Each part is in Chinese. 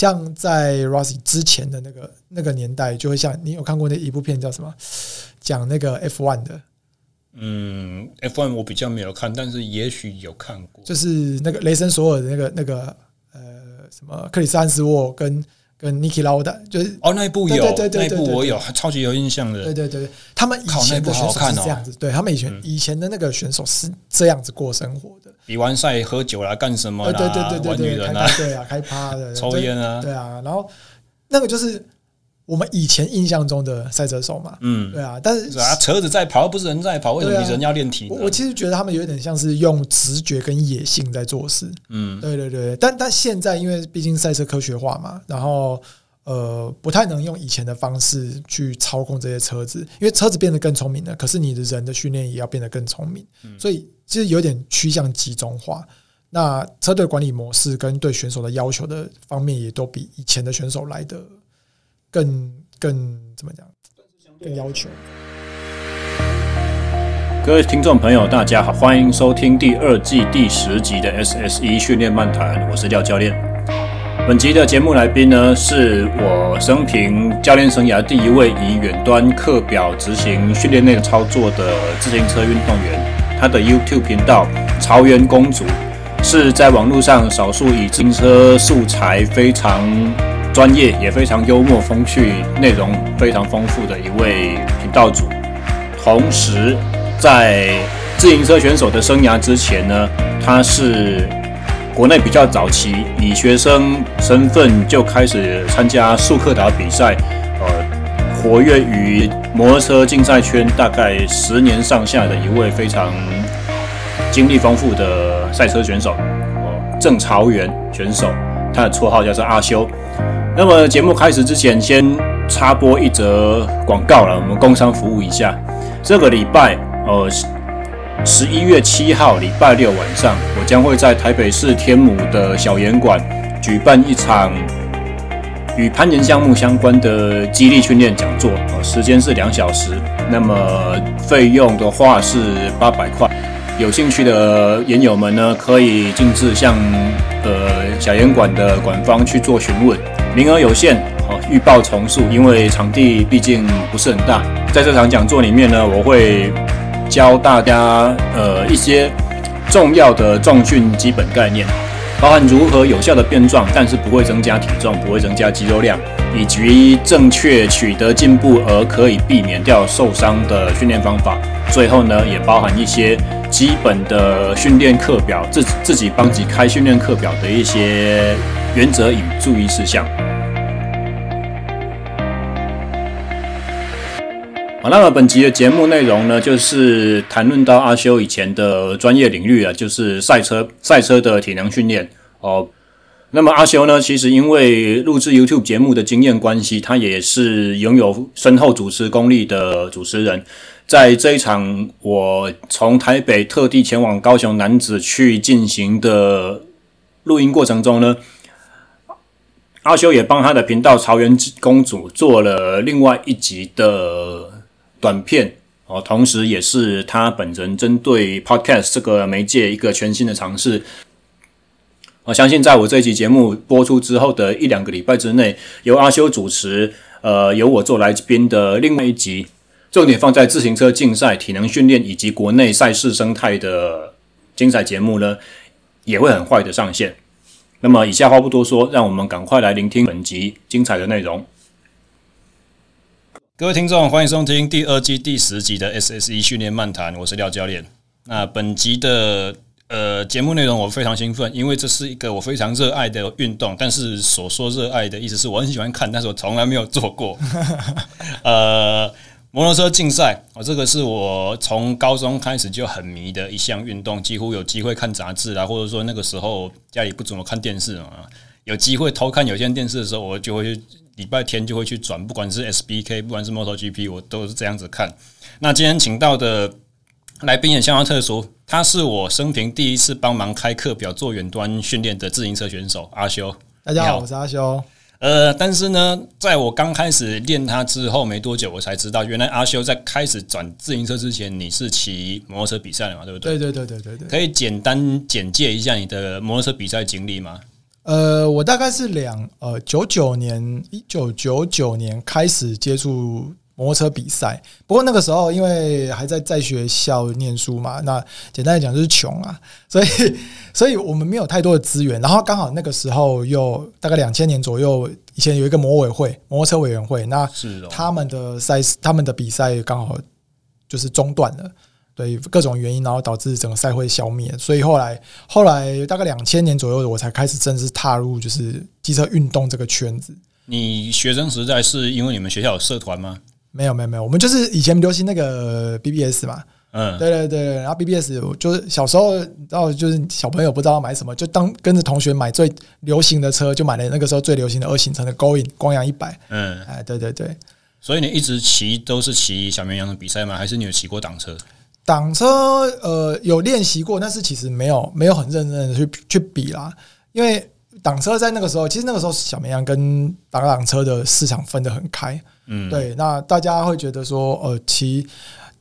像在 Rossi 之前的那个那个年代，就会像你有看过那一部片叫什么？讲那个 F1 的。嗯，F1 我比较没有看，但是也许有看过，就是那个雷神索尔的那个那个呃什么克里斯·安斯沃跟。跟 Niki Lauda 就是哦，那一部有，那一部我有，超级有印象的。对对对，他们以前的选手是这样子，对他们以前以前的那个选手是这样子过生活的。比完赛喝酒啦，干什么啦？对对对对对，玩女人啊，对啊，开趴的，抽烟啊，对啊。然后那个就是我们以前印象中的赛车手嘛，嗯，对啊。但是啊，车子在跑，不是人在跑，为什么你人要练体？我其实觉得他们有点像是用直觉跟野性在做事。嗯，对对对。但但现在因为毕竟赛车科学化嘛，然后。呃，不太能用以前的方式去操控这些车子，因为车子变得更聪明了。可是你的人的训练也要变得更聪明，所以其实有点趋向集中化。那车队管理模式跟对选手的要求的方面，也都比以前的选手来的更更怎么讲？更要求。各位听众朋友，大家好，欢迎收听第二季第十集的 SSE 训练漫谈，我是廖教练。本集的节目来宾呢，是我生平教练生涯第一位以远端课表执行训练内容操作的自行车运动员。他的 YouTube 频道“潮原公主”是在网络上少数以自行车素材非常专业，也非常幽默风趣、内容非常丰富的一位频道主。同时，在自行车选手的生涯之前呢，他是。国内比较早期，以学生身份就开始参加速克达比赛，呃，活跃于摩托车竞赛圈大概十年上下的一位非常经历丰富的赛车选手，哦，郑朝元选手，他的绰号叫做阿修。那么节目开始之前，先插播一则广告了，我们工商服务一下。这个礼拜，呃。十一月七号，礼拜六晚上，我将会在台北市天母的小岩馆举办一场与攀岩项目相关的激励训练讲座，呃时间是两小时。那么费用的话是八百块。有兴趣的岩友们呢，可以径自向呃小烟馆的馆方去做询问，名额有限，好预报从速，因为场地毕竟不是很大。在这场讲座里面呢，我会。教大家呃一些重要的重训基本概念，包含如何有效的变壮，但是不会增加体重，不会增加肌肉量，以及正确取得进步而可以避免掉受伤的训练方法。最后呢，也包含一些基本的训练课表，自自己帮自己开训练课表的一些原则与注意事项。好，那么本集的节目内容呢，就是谈论到阿修以前的专业领域啊，就是赛车，赛车的体能训练哦。那么阿修呢，其实因为录制 YouTube 节目的经验关系，他也是拥有深厚主持功力的主持人。在这一场我从台北特地前往高雄男子去进行的录音过程中呢，阿修也帮他的频道潮原公主做了另外一集的。短片哦，同时也是他本人针对 Podcast 这个媒介一个全新的尝试。我相信在我这一集节目播出之后的一两个礼拜之内，由阿修主持，呃，由我做来宾的另外一集，重点放在自行车竞赛、体能训练以及国内赛事生态的精彩节目呢，也会很快的上线。那么以下话不多说，让我们赶快来聆听本集精彩的内容。各位听众，欢迎收听第二季第十集的 SSE 训练漫谈，我是廖教练。那本集的呃节目内容我非常兴奋，因为这是一个我非常热爱的运动。但是所说热爱的意思是我很喜欢看，但是我从来没有做过。呃，摩托车竞赛，哦，这个是我从高中开始就很迷的一项运动，几乎有机会看杂志啦，或者说那个时候家里不怎么看电视啊，有机会偷看有线电视的时候，我就会去。礼拜天就会去转，不管是 SBK，不管是 MotoGP，我都是这样子看。那今天请到的来宾也相当特殊，他是我生平第一次帮忙开课表做远端训练的自行车选手阿修。大家好，我是阿修。呃，但是呢，在我刚开始练他之后没多久，我才知道原来阿修在开始转自行车之前，你是骑摩托车比赛的嘛？对不对？对对对对对对。可以简单简介一下你的摩托车比赛经历吗？呃，我大概是两呃九九年一九九九年开始接触摩托车比赛，不过那个时候因为还在在学校念书嘛，那简单来讲就是穷啊，所以 所以我们没有太多的资源。然后刚好那个时候又大概两千年左右，以前有一个摩委会摩托车委员会，那他们的赛事他们的比赛刚好就是中断了。对各种原因，然后导致整个赛会消灭，所以后来后来大概两千年左右，我才开始正式踏入就是机车运动这个圈子。你学生时代是因为你们学校有社团吗？没有没有没有，我们就是以前流行那个 BBS 嘛，嗯，对对对，然后 BBS 就是小时候，然后就是小朋友不知道买什么，就当跟着同学买最流行的车，就买了那个时候最流行的二行程的 Going 光阳一百，嗯，哎，对对对，所以你一直骑都是骑小绵羊的比赛吗？还是你有骑过挡车？挡车呃有练习过，但是其实没有没有很认真的去去比啦。因为挡车在那个时候，其实那个时候小绵羊跟挡挡车的市场分得很开。嗯，对。那大家会觉得说，呃，骑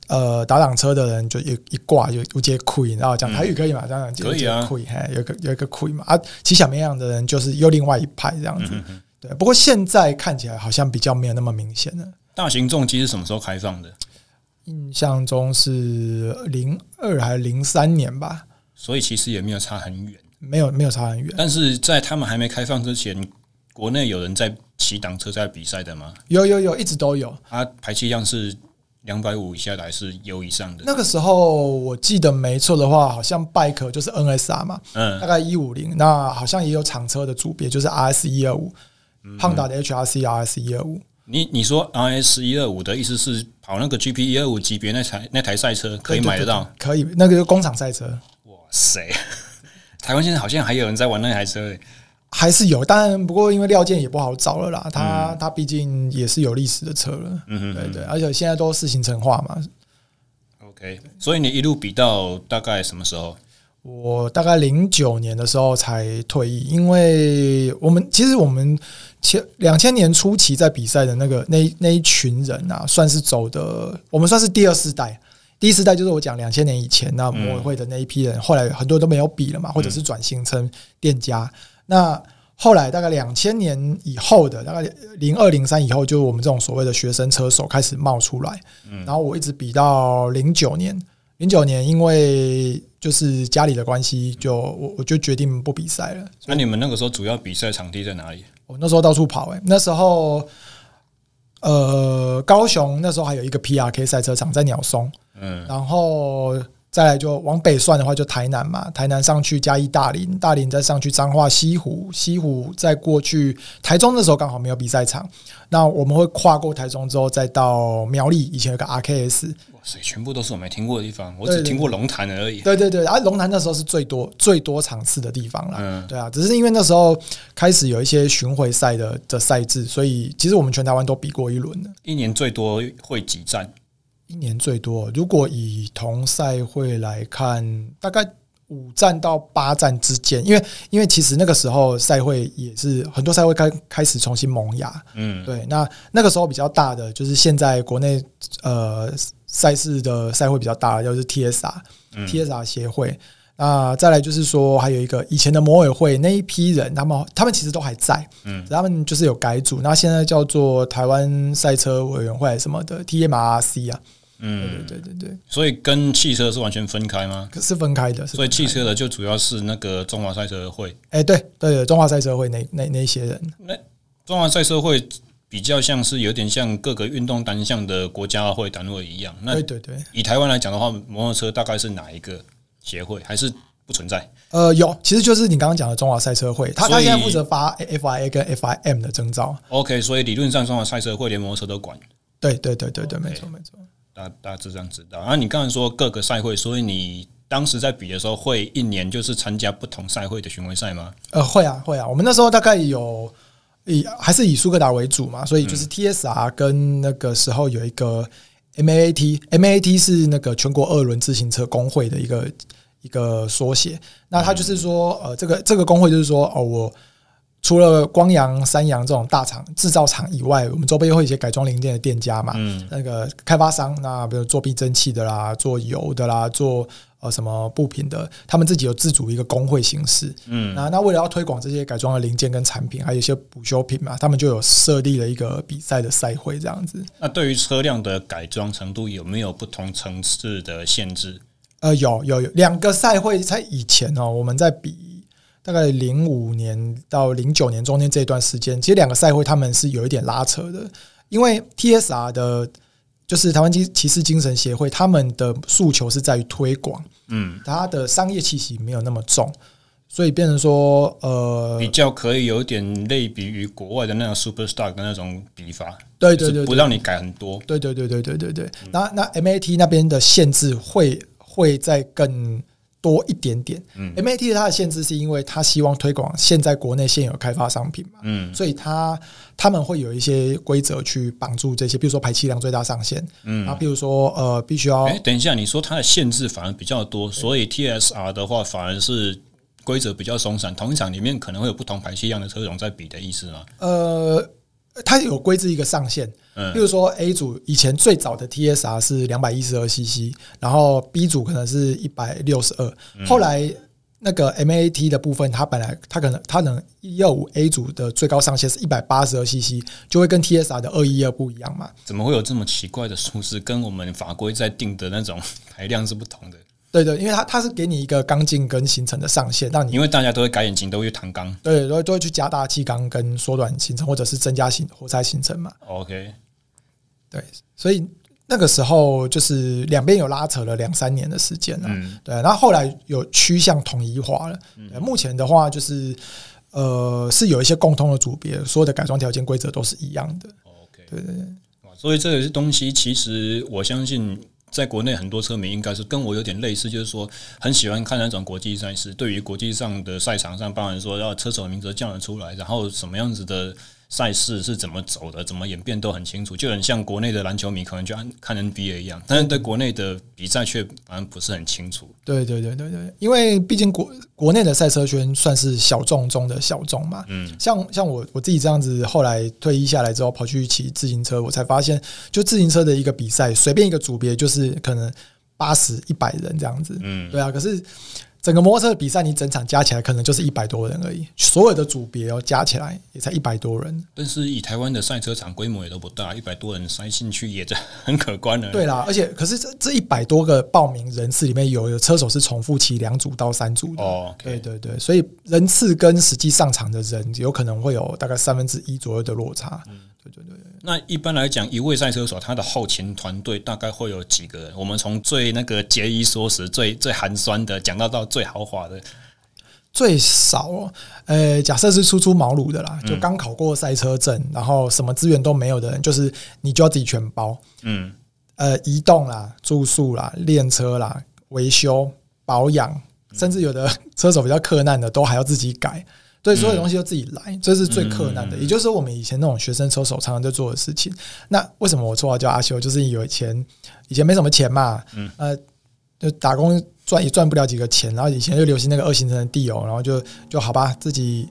呃打挡车的人就一一挂就直接亏，然后讲台语可以嘛？这样讲可以啊，亏，嘿，有个有一个亏嘛。啊，骑小绵羊的人就是又另外一派这样子。嗯、哼哼对，不过现在看起来好像比较没有那么明显了。大型重机是什么时候开放的？印象中是零二还是零三年吧，所以其实也没有差很远，没有没有差很远。但是在他们还没开放之前，国内有人在骑挡车在比赛的吗？有有有，一直都有。啊，排气量是两百五以下的还是有以上的？那个时候我记得没错的话，好像 bike 就是 NSR 嘛，嗯，大概一五零。那好像也有厂车的组别，就是 RS 一二五，胖达的 HRC RS 一二五。你你说 RS 一二五的意思是跑那个 GP 一二五级别那台那台赛车可以买得到？可以，那个是工厂赛车。哇塞！台湾现在好像还有人在玩那台车，还是有，当然不过因为料件也不好找了啦。它它毕竟也是有历史的车了，嗯哼，对对，而且现在都是行程化嘛。OK，所以你一路比到大概什么时候？我大概零九年的时候才退役，因为我们其实我们前两千年初期在比赛的那个那那一群人啊，算是走的，我们算是第二世代。第一世代就是我讲两千年以前那摩委会的那一批人，后来很多都没有比了嘛，或者是转型成店家。那后来大概两千年以后的，大概零二零三以后，就是我们这种所谓的学生车手开始冒出来。然后我一直比到零九年。零九年，因为就是家里的关系，就我我就决定不比赛了。那你们那个时候主要比赛场地在哪里？我那时候到处跑，诶，那时候，呃，高雄那时候还有一个 PRK 赛车场在鸟松，嗯，然后。再来就往北算的话，就台南嘛，台南上去嘉义大林，大林再上去彰化西湖，西湖再过去台中的时候刚好没有比赛场，那我们会跨过台中之后再到苗栗，以前有个 RKS，哇塞，全部都是我没听过的地方，我只听过龙潭而已。对对对，啊，龙潭那时候是最多最多场次的地方了，嗯，对啊，只是因为那时候开始有一些巡回赛的的赛制，所以其实我们全台湾都比过一轮的，一年最多会几站？一年最多，如果以同赛会来看，大概五站到八站之间，因为因为其实那个时候赛会也是很多赛会开开始重新萌芽，嗯，对，那那个时候比较大的就是现在国内呃赛事的赛会比较大的就是 TSR，嗯，TSR 协会，那再来就是说还有一个以前的摩委会那一批人，他们他们其实都还在，嗯，他们就是有改组，那现在叫做台湾赛车委员会什么的 TMRC 啊。嗯，对对对对，所以跟汽车是完全分开吗？是分开的，所以汽车的就主要是那个中华赛车会。哎，对对，中华赛车会那那那些人，那中华赛车会比较像是有点像各个运动单项的国家会单位一样。那对对对，以台湾来讲的话，摩托车大概是哪一个协会？还是不存在？呃，有，其实就是你刚刚讲的中华赛车会，他他现在负责发 FIA 跟 FIM 的征兆。OK，所以理论上中华赛车会连摩托车都管。对对对对对，没错没错。大大致这样知道。然后你刚才说各个赛会，所以你当时在比的时候，会一年就是参加不同赛会的巡回赛吗？呃，会啊，会啊。我们那时候大概有以还是以苏格达为主嘛，所以就是 TSR 跟那个时候有一个 MAAT，MAAT 是那个全国二轮自行车工会的一个一个缩写。那他就是说，呃，这个这个工会就是说，哦，我。除了光阳、三洋这种大厂制造厂以外，我们周边会有一些改装零件的店家嘛，嗯，那个开发商，那比如做避震器的啦，做油的啦，做呃什么布品的，他们自己有自主一个工会形式。嗯，那那为了要推广这些改装的零件跟产品，还有一些补修品嘛，他们就有设立了一个比赛的赛会这样子。那对于车辆的改装程度有没有不同层次的限制？呃，有有有两个赛会在以前哦，我们在比大概零五年到零九年中间这段时间，其实两个赛会他们是有一点拉扯的。因为 TSR 的，就是台湾骑骑士精神协会，他们的诉求是在于推广，嗯，它的商业气息没有那么重，所以变成说，呃，比较可以有点类比于国外的那种 Superstock 的那种笔法，对对对，不让你改很多，对对对对对对对。那那 MAT 那边的限制会会再更。多一点点，嗯，MAT 它的限制是因为它希望推广现在国内现有开发商品嘛，嗯，所以它他们会有一些规则去绑住这些，比如说排气量最大上限，嗯，啊，比如说呃，必须要，哎，等一下，你说它的限制反而比较多，所以 TSR 的话反而是规则比较松散，同一场里面可能会有不同排气量的车种在比的意思吗？呃。它有规制一个上限，嗯，比如说 A 组以前最早的 TSR 是两百一十二 CC，然后 B 组可能是一百六十二，后来那个 MAT 的部分，它本来它可能它能一二五 A 组的最高上限是一百八十二 CC，就会跟 TSR 的二一二不一样嘛？怎么会有这么奇怪的数字？跟我们法规在定的那种 排量是不同的？对对，因为它它是给你一个缸径跟行程的上限，让你因为大家都会改引擎，都会弹缸，对，都会都会去加大气缸跟缩短行程，或者是增加行活塞行程嘛。OK，对，所以那个时候就是两边有拉扯了两三年的时间了，嗯，对，然后后来有趋向统一化了。嗯，目前的话就是呃是有一些共通的组别，所有的改装条件规则都是一样的。OK，对对对，所以这个东西其实我相信。在国内很多车迷应该是跟我有点类似，就是说很喜欢看那种国际赛事。对于国际上的赛场上，当然说要车手的名字叫得出来，然后什么样子的。赛事是怎么走的，怎么演变都很清楚，就很像国内的篮球迷可能就看 NBA 一样，但是对国内的比赛却反而不是很清楚。对对对对对，因为毕竟国国内的赛车圈算是小众中的小众嘛。嗯，像像我我自己这样子，后来退役下来之后跑去骑自行车，我才发现，就自行车的一个比赛，随便一个组别就是可能八十一百人这样子。嗯，对啊，可是。整个摩托车的比赛，你整场加起来可能就是一百多人而已，所有的组别哦加起来也才一百多人。但是以台湾的赛车场规模也都不大，一百多人塞进去也很可观了。对啦，而且可是这这一百多个报名人次里面有有车手是重复骑两组到三组的。哦，okay、对对对，所以人次跟实际上场的人有可能会有大概三分之一左右的落差。嗯，对对对。那一般来讲，一位赛车手他的后勤团队大概会有几个人？我们从最那个节衣缩食、最最寒酸的讲到到最豪华的，最少哦，呃，假设是初出茅庐的啦，就刚考过赛车证，然后什么资源都没有的人，就是你就要自己全包，嗯，呃，移动啦、住宿啦、练车啦、维修、保养，甚至有的车手比较克难的，都还要自己改。对，所有东西都自己来，这是最困难的。也就是说，我们以前那种学生车手常常在做的事情。那为什么我绰号叫阿修？就是有钱，以前没什么钱嘛，嗯呃，就打工赚也赚不了几个钱。然后以前就流行那个二行程的地油，然后就就好吧，自己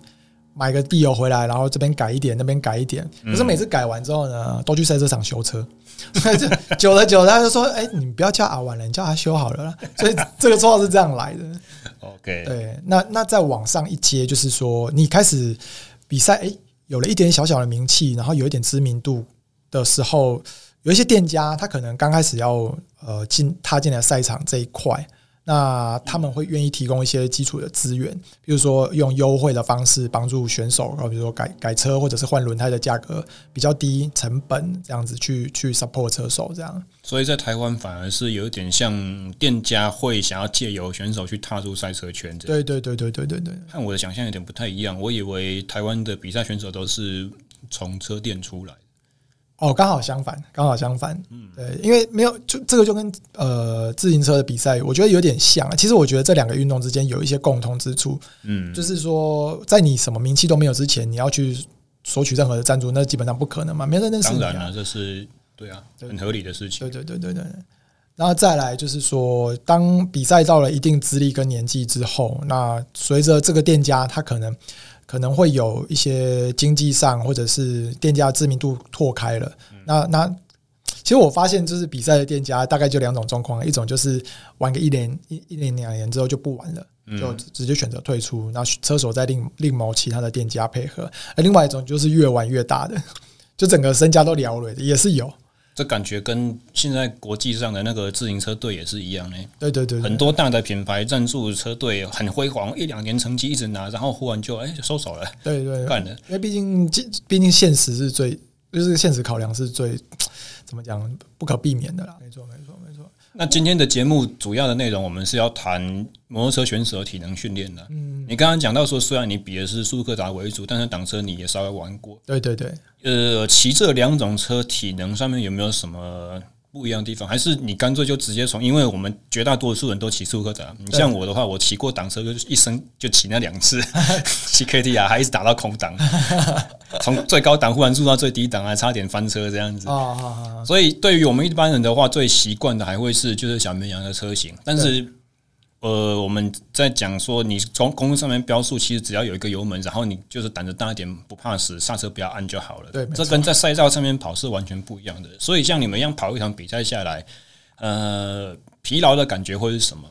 买个地油回来，然后这边改一点，那边改一点。可是每次改完之后呢，都去赛车场修车。久了久了，他就说：“哎，你不要叫阿婉了，你叫阿修好了。”所以这个绰号是这样来的。OK，对，那那再往上一阶，就是说你开始比赛，哎，有了一点小小的名气，然后有一点知名度的时候，有一些店家他可能刚开始要呃进踏进来赛场这一块。那他们会愿意提供一些基础的资源，比如说用优惠的方式帮助选手，然后比如说改改车或者是换轮胎的价格比较低，成本这样子去去 support 车手这样。所以在台湾反而是有一点像店家会想要借由选手去踏入赛车圈子。对对对对对对对，和我的想象有点不太一样，我以为台湾的比赛选手都是从车店出来。哦，刚好相反，刚好相反。嗯，对，因为没有就这个就跟呃自行车的比赛，我觉得有点像。其实我觉得这两个运动之间有一些共通之处。嗯，就是说在你什么名气都没有之前，你要去索取任何的赞助，那基本上不可能嘛，没人认识你啊。当然了，这是对啊，很合理的事情。对对对对对。然后再来就是说，当比赛到了一定资历跟年纪之后，那随着这个店家他可能。可能会有一些经济上或者是店家知名度拓开了，那那其实我发现，就是比赛的店家大概就两种状况，一种就是玩个一年一一年两年之后就不玩了，就直接选择退出，然后车手再另另谋其他的店家配合；而另外一种就是越玩越大的，就整个身家都了了的，也是有。这感觉跟现在国际上的那个自行车队也是一样呢。对对对，很多大的品牌赞助车队很辉煌，一两年成绩一直拿，然后忽然就哎就收手了。对对，干了，因为毕竟毕竟现实是最，就是现实考量是最怎么讲不可避免的啦。没错没错没错。那今天的节目主要的内容，我们是要谈摩托车选手的体能训练的。嗯，你刚刚讲到说，虽然你比的是速克达为主，但是挡车你也稍微玩过。对对对。呃，骑这两种车体能上面有没有什么不一样的地方？还是你干脆就直接从？因为我们绝大多数人都骑速克达，你像我的话，我骑过挡车，就一生就骑那两次，骑 K T R，还一直打到空档，从最高档忽然入到最低档，还差点翻车这样子。所以对于我们一般人的话，最习惯的还会是就是小绵羊的车型，但是。呃，我们在讲说，你从公路上面飙速，其实只要有一个油门，然后你就是胆子大一点，不怕死，刹车不要按就好了。对，这跟在赛道上面跑是完全不一样的。所以像你们一样跑一场比赛下来，呃，疲劳的感觉会是什么？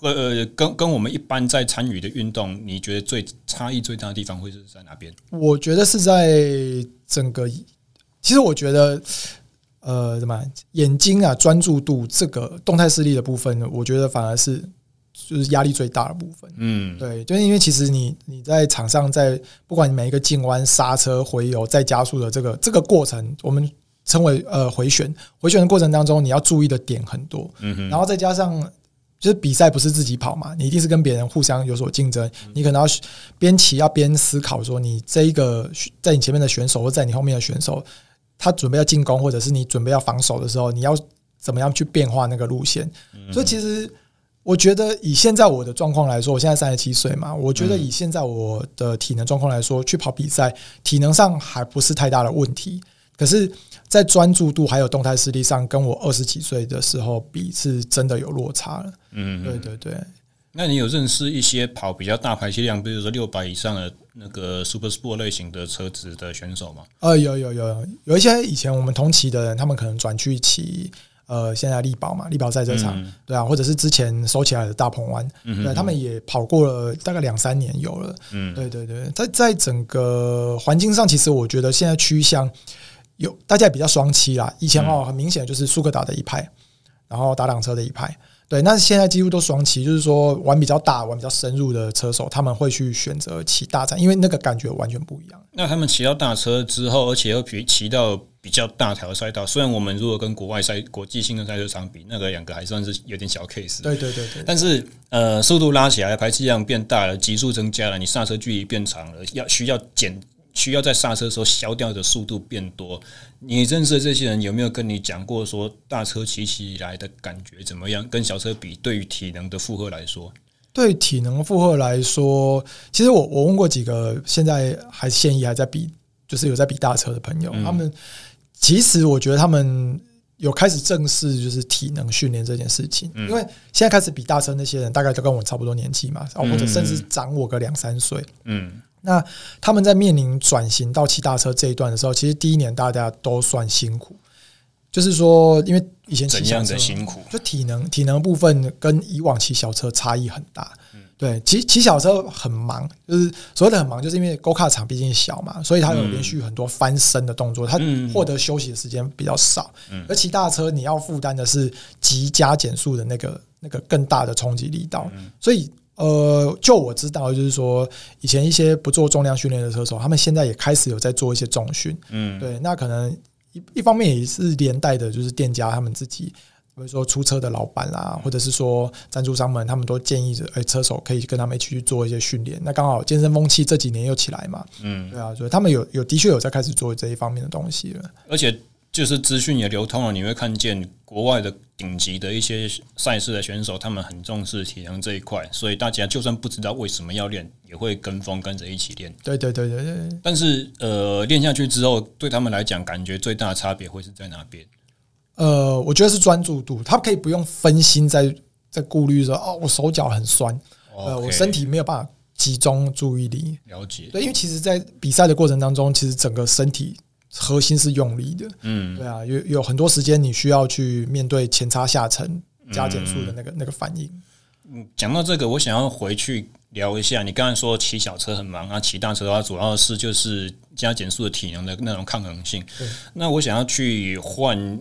呃，跟跟我们一般在参与的运动，你觉得最差异最大的地方会是在哪边？我觉得是在整个，其实我觉得。呃，什么眼睛啊，专注度这个动态视力的部分呢？我觉得反而是就是压力最大的部分。嗯，对，就是因为其实你你在场上，在不管你每一个进弯、刹车、回油、再加速的这个这个过程，我们称为呃回旋。回旋的过程当中，你要注意的点很多。嗯哼，然后再加上就是比赛不是自己跑嘛，你一定是跟别人互相有所竞争。你可能要边骑要边思考，说你这一个在你前面的选手或在你后面的选手。他准备要进攻，或者是你准备要防守的时候，你要怎么样去变化那个路线？所以其实我觉得，以现在我的状况来说，我现在三十七岁嘛，我觉得以现在我的体能状况来说，去跑比赛，体能上还不是太大的问题。可是，在专注度还有动态视力上，跟我二十几岁的时候比，是真的有落差了。嗯，对对对。那你有认识一些跑比较大排气量，比如说六百以上的那个 Super Sport 类型的车子的选手吗？呃，有有有，有一些以前我们同期的人，他们可能转去骑呃，现在力宝嘛，力宝赛车场，嗯、对啊，或者是之前收起来的大鹏湾，嗯、对，他们也跑过了大概两三年有了。嗯，对对对，在在整个环境上，其实我觉得现在趋向有大家也比较双栖啦。以前哦，很明显就是苏格达的一派，然后打档车的一派。对，那现在几乎都双骑，就是说玩比较大、玩比较深入的车手，他们会去选择骑大战，因为那个感觉完全不一样。那他们骑到大车之后，而且又骑骑到比较大条赛道，虽然我们如果跟国外赛、国际性的赛车场比，那个两个还算是有点小 case。对对对对。但是呃，速度拉起来，排气量变大了，极速增加了，你刹车距离变长了，要需要减。需要在刹车的时候消掉的速度变多。你认识的这些人有没有跟你讲过说大车骑起来的感觉怎么样？跟小车比，对于体能的负荷来说，对体能负荷来说，其实我我问过几个现在还现役还在比，就是有在比大车的朋友，他们其实我觉得他们有开始正视就是体能训练这件事情，因为现在开始比大车那些人大概都跟我差不多年纪嘛，或者甚至长我个两三岁，嗯。那他们在面临转型到骑大车这一段的时候，其实第一年大家都算辛苦，就是说，因为以前骑小车辛苦，就体能体能部分跟以往骑小车差异很大。对，骑骑小车很忙，就是所谓的很忙，就是因为 Go Kart 场毕竟小嘛，所以它有连续很多翻身的动作，它获得休息的时间比较少。而骑大车你要负担的是急加减速的那个那个更大的冲击力道，所以。呃，就我知道，就是说，以前一些不做重量训练的车手，他们现在也开始有在做一些重训。嗯，对，那可能一一方面也是连带的，就是店家他们自己，比如说出车的老板啦，或者是说赞助商们，他们都建议着，哎，车手可以跟他们一起去做一些训练。那刚好健身风气这几年又起来嘛，嗯，对啊，所以他们有有的确有在开始做这一方面的东西了，而且。就是资讯也流通了，你会看见国外的顶级的一些赛事的选手，他们很重视体能这一块，所以大家就算不知道为什么要练，也会跟风跟着一起练。对对对对对。但是呃，练下去之后，对他们来讲，感觉最大的差别会是在哪边？呃，我觉得是专注度，他可以不用分心在在顾虑说，哦，我手脚很酸呃，我身体没有办法集中注意力。了解。对，因为其实，在比赛的过程当中，其实整个身体。核心是用力的，嗯，对啊，有有很多时间你需要去面对前叉下沉加减速的那个、嗯、那个反应。嗯，讲到这个，我想要回去聊一下。你刚才说骑小车很忙啊，骑大车的话，主要是就是加减速的体能的那种抗衡性。对那我想要去换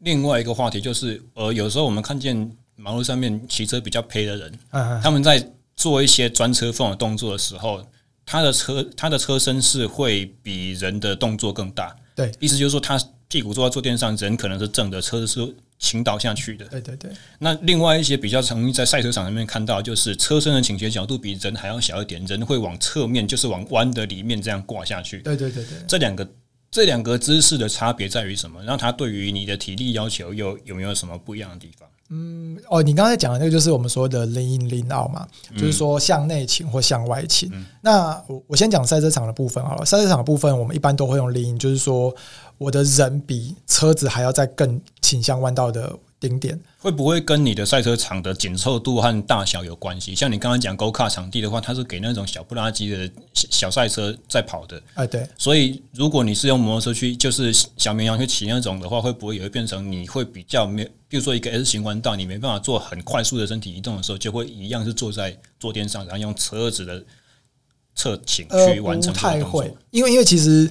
另外一个话题，就是呃，有时候我们看见马路上面骑车比较配的人，他们在做一些钻车缝的动作的时候。他的车，他的车身是会比人的动作更大。对，意思就是说，他屁股坐在坐垫上，人可能是正的，车子是倾倒下去的。对对对。那另外一些比较容易在赛车场上面看到，就是车身的倾斜角度比人还要小一点，人会往侧面，就是往弯的里面这样挂下去。对对对对。这两个这两个姿势的差别在于什么？然后它对于你的体力要求又有没有什么不一样的地方？嗯，哦，你刚才讲的那个就是我们说的 lean lean out 嘛，就是说向内倾或向外倾。那我我先讲赛车场的部分好了，赛车场的部分我们一般都会用 lean，就是说我的人比车子还要再更倾向弯道的。顶点会不会跟你的赛车场的紧凑度和大小有关系？像你刚刚讲 Go Kart 场地的话，它是给那种小不拉几的小赛车在跑的。哎，对。所以如果你是用摩托车去，就是小绵羊去骑那种的话，会不会也会变成你会比较没？比如说一个 S 型弯道，你没办法做很快速的身体移动的时候，就会一样是坐在坐垫上，然后用车子的侧倾去完成。呃，不太会，因为因为其实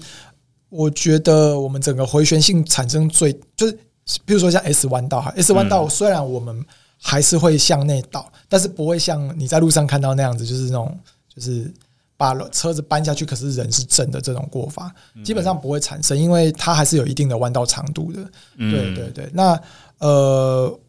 我觉得我们整个回旋性产生最就是。比如说像 S 弯道哈，S 弯道虽然我们还是会向内倒，嗯、但是不会像你在路上看到那样子，就是那种就是把车子搬下去，可是人是正的这种过法，基本上不会产生，因为它还是有一定的弯道长度的。对对对，那呃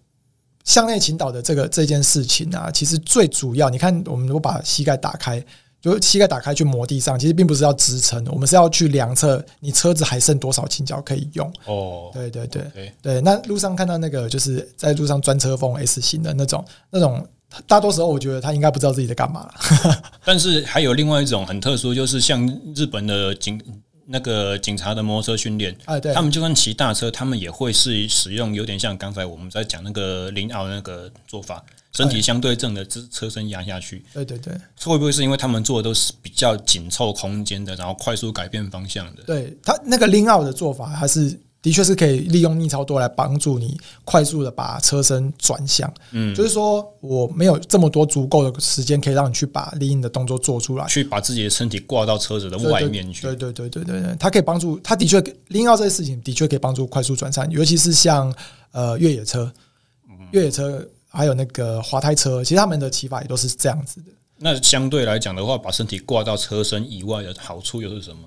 向内倾倒的这个这件事情啊，其实最主要，你看我们如果把膝盖打开。就膝盖打开去磨地上，其实并不是要支撑，我们是要去量测你车子还剩多少倾角可以用。哦，对对对.对。那路上看到那个就是在路上钻车缝 S 型的那种那种，大多时候我觉得他应该不知道自己在干嘛。但是还有另外一种很特殊，就是像日本的警那个警察的摩托车训练，哎，对，他们就算骑大车，他们也会是使用有点像刚才我们在讲那个林奥那个做法。身体相对正的车车身压下去，对对对，会不会是因为他们做的都是比较紧凑空间的，然后快速改变方向的？对，他那个 lean out 的做法，还是的确是可以利用逆超多来帮助你快速的把车身转向。嗯，就是说我没有这么多足够的时间可以让你去把 lean 的动作做出来，去把自己的身体挂到车子的外面去。对对对对对对，它可以帮助，它的确 lean out 这些事情的确可以帮助快速转向，尤其是像呃越野车，越野车。还有那个滑胎车，其实他们的骑法也都是这样子的。那相对来讲的话，把身体挂到车身以外的好处又是什么？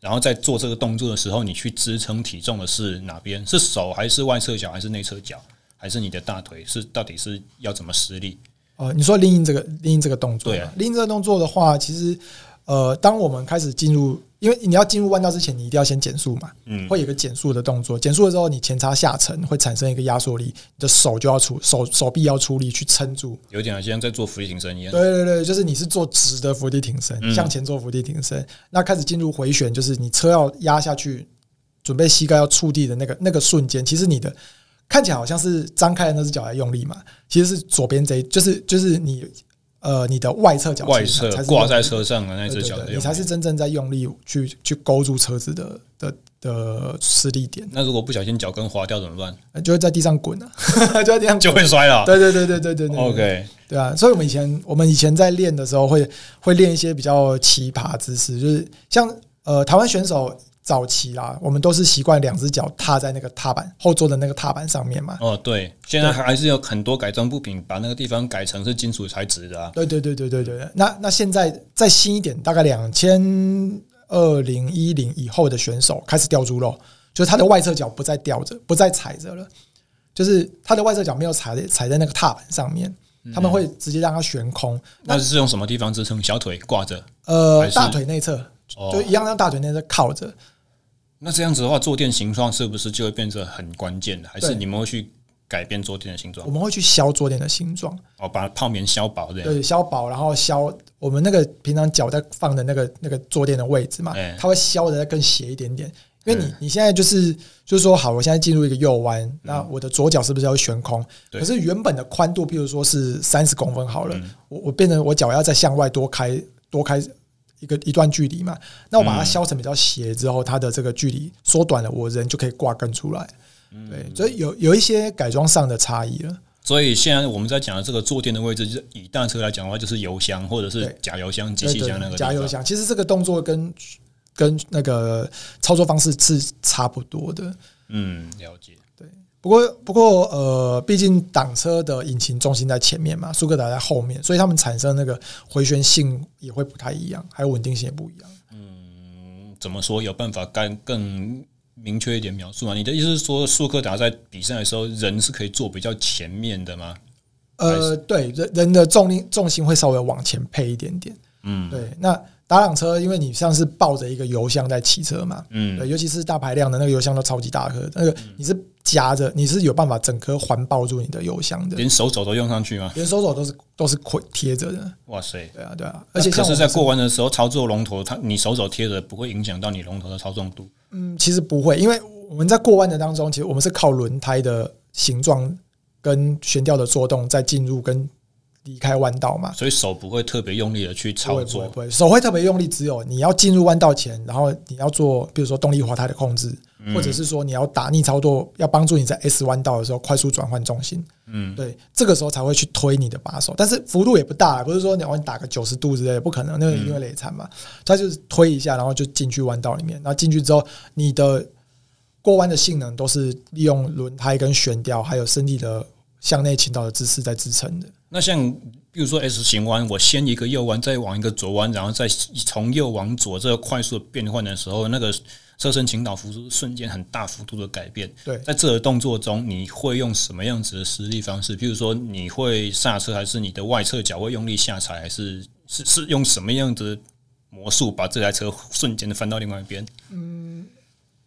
然后在做这个动作的时候，你去支撑体重的是哪边？是手还是外侧脚还是内侧脚？还是你的大腿？是到底是要怎么施力？呃，你说 lean 这个 lean 这个动作，对啊，lean 这个动作的话，其实呃，当我们开始进入。因为你要进入弯道之前，你一定要先减速嘛，嗯，会有一个减速的动作。减速的时候，你前叉下沉会产生一个压缩力，你的手就要出手手臂要出力去撑住。有点像在做伏地挺身一样。对对对，就是你是做直的伏地挺身，向前做伏地挺身。那开始进入回旋，就是你车要压下去，准备膝盖要触地的那个那个瞬间，其实你的看起来好像是张开的那只脚来用力嘛，其实是左边这，就是就是你。呃，你的外侧脚外侧挂在车上的那只脚，你才是真正在用力去去勾住车子的的的施力点。那如果不小心脚跟滑掉怎么办？就会在地上滚啊，就在地上就会摔了。对对对对对对对。OK，对啊，所以我们以前我们以前在练的时候会会练一些比较奇葩姿势，就是像呃台湾选手。早期啦，我们都是习惯两只脚踏在那个踏板后座的那个踏板上面嘛。哦，对，现在还是有很多改装部品把那个地方改成是金属材质的啊。对对对对对对。那那现在再新一点，大概两千二零一零以后的选手开始吊猪肉，就是他的外侧脚不再吊着，不再踩着了，就是他的外侧脚没有踩在踩在那个踏板上面，他们会直接让它悬空。那是用什么地方支撑？小腿挂着？呃，大腿内侧，就一样让大腿内侧靠着。那这样子的话，坐垫形状是不是就会变成很关键的？还是你们会去改变坐垫的形状？我们会去削坐垫的形状，哦，把泡棉削薄。对，削薄，然后削我们那个平常脚在放的那个那个坐垫的位置嘛，它会削的更斜一点点。因为你你现在就是就是说，好，我现在进入一个右弯，那我的左脚是不是要悬空？可是原本的宽度，譬如说是三十公分好了，我我变成我脚要再向外多开多开。一个一段距离嘛。那我把它削成比较斜之后，它的这个距离缩短了，我人就可以挂更出来。对，所以有有一些改装上的差异了。所以现在我们在讲的这个坐垫的位置，就是以单车来讲的话，就是油箱或者是假油箱、机器箱那个假油箱。其实这个动作跟跟那个操作方式是差不多的。嗯，了解。对，不过不过呃，毕竟挡车的引擎重心在前面嘛，苏格达在后面，所以他们产生那个回旋性也会不太一样，还有稳定性也不一样。嗯，怎么说？有办法更更？明确一点描述吗！你的意思是说，速克达在比赛的时候，人是可以坐比较前面的吗？呃，对，人人的重力重心会稍微往前配一点点。嗯，对。那打挡车，因为你像是抱着一个油箱在骑车嘛，嗯，对，尤其是大排量的那个油箱都超级大颗，那个你是夹着，你是有办法整颗环抱住你的油箱的，连手肘都用上去吗？连手肘都是都是捆贴着的。哇塞！对啊，对啊。而且像是在过弯的时候操作龙头，它你手肘贴着不会影响到你龙头的操纵度。嗯，其实不会，因为我们在过弯的当中，其实我们是靠轮胎的形状跟悬吊的作动在进入跟离开弯道嘛，所以手不会特别用力的去操作，不会，不会，手会特别用力，只有你要进入弯道前，然后你要做，比如说动力滑胎的控制，嗯、或者是说你要打逆操作，要帮助你在 S 弯道的时候快速转换重心，嗯，对，这个时候才会去推你的把手，但是幅度也不大，不是说你要打个九十度之类的，不可能，那个一定会累惨嘛，它就是推一下，然后就进去弯道里面，然后进去之后，你的过弯的性能都是利用轮胎跟悬吊，还有身体的向内倾倒的姿势在支撑的。那像比如说 S 型弯，我先一个右弯，再往一个左弯，然后再从右往左这个快速的变换的时候，那个车身倾倒幅度瞬间很大幅度的改变。对，在这个动作中，你会用什么样子的施力方式？比如说，你会刹车，还是你的外侧脚会用力下踩，还是是是用什么样子的魔术把这台车瞬间的翻到另外一边？嗯，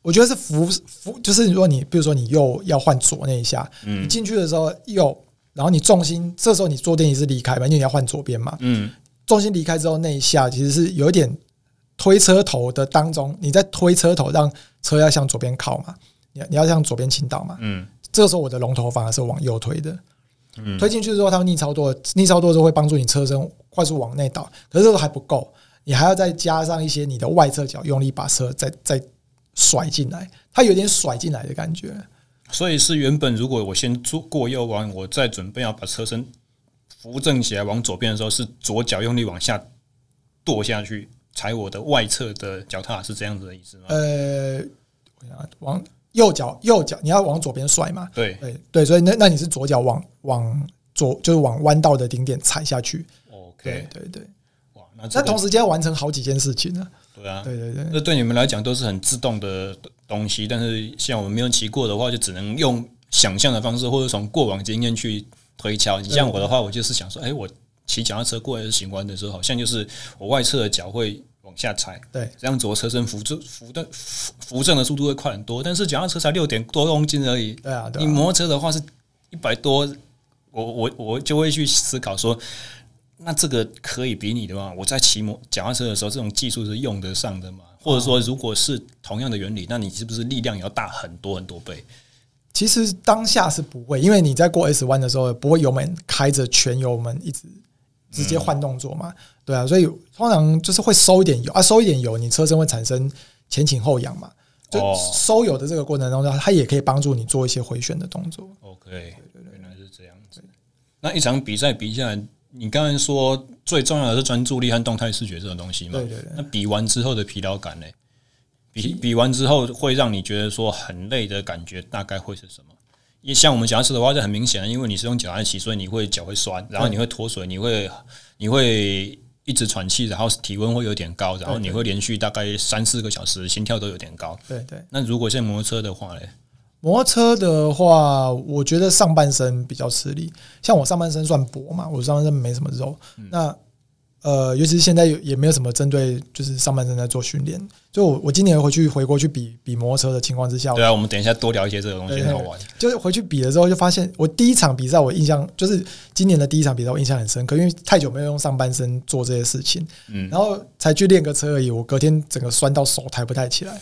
我觉得是扶扶，就是如果你比如说你右要换左那一下，嗯，你进去的时候右。然后你重心这时候你坐垫也是离开嘛，因为你要换左边嘛。嗯，重心离开之后那一下其实是有一点推车头的当中，你在推车头让车要向左边靠嘛，你你要向左边倾倒嘛。嗯，这个时候我的龙头反而是往右推的。嗯，推进去之后它会逆操作，逆操作之后会帮助你车身快速往内倒，可是这个还不够，你还要再加上一些你的外侧脚用力把车再再甩进来，它有点甩进来的感觉。所以是原本，如果我先做过右弯，我再准备要把车身扶正起来往左边的时候，是左脚用力往下跺下去，踩我的外侧的脚踏，是这样子的意思吗？呃，往右脚右脚你要往左边甩嘛？对对对，所以那那你是左脚往往左就是往弯道的顶点踩下去。OK，对对对，哇，那那同时间完成好几件事情呢？对啊，对对对，那对你们来讲都是很自动的东西，但是像我们没有骑过的话，就只能用想象的方式，或者从过往经验去推敲。你像我的话，我就是想说，哎，我骑脚踏车过 S 型弯的时候，好像就是我外侧的脚会往下踩，对，这样子我车身扶正扶的扶扶正的速度会快很多。但是脚踏车才六点多公斤而已，对啊，你摩托车的话是一百多，我我我就会去思考说。那这个可以比拟的话，我在骑摩脚踏车的时候，这种技术是用得上的吗？或者说，如果是同样的原理，那你是不是力量也要大很多很多倍？其实当下是不会，因为你在过 S 弯的时候，不会油门开着全油门一直直接换动作嘛？嗯、对啊，所以通常就是会收一点油啊，收一点油，你车身会产生前倾后仰嘛？就收油的这个过程当中，它也可以帮助你做一些回旋的动作。OK，对对对，原来是这样子。那一场比赛比下来。你刚才说最重要的是专注力和动态视觉这种东西嘛？对对对。那比完之后的疲劳感呢？比比完之后会让你觉得说很累的感觉大概会是什么？也像我们脚踏车的话，就很明显，因为你是用脚来骑，所以你会脚会酸，然后你会脱水，你会你会一直喘气，然后体温会有点高，然后你会连续大概三四个小时心跳都有点高。对对。那如果像摩托车的话呢？摩托车的话，我觉得上半身比较吃力。像我上半身算薄嘛，我上半身没什么肉。嗯、那呃，尤其是现在也没有什么针对就是上半身在做训练。就我我今年回去回国去比比摩托车的情况之下，对啊，我们等一下多聊一些这个东西，很好玩。就是回去比的时候，就发现我第一场比赛我印象就是今年的第一场比赛我印象很深刻，因为太久没有用上半身做这些事情，嗯，然后才去练个车而已，我隔天整个酸到手抬不太起来。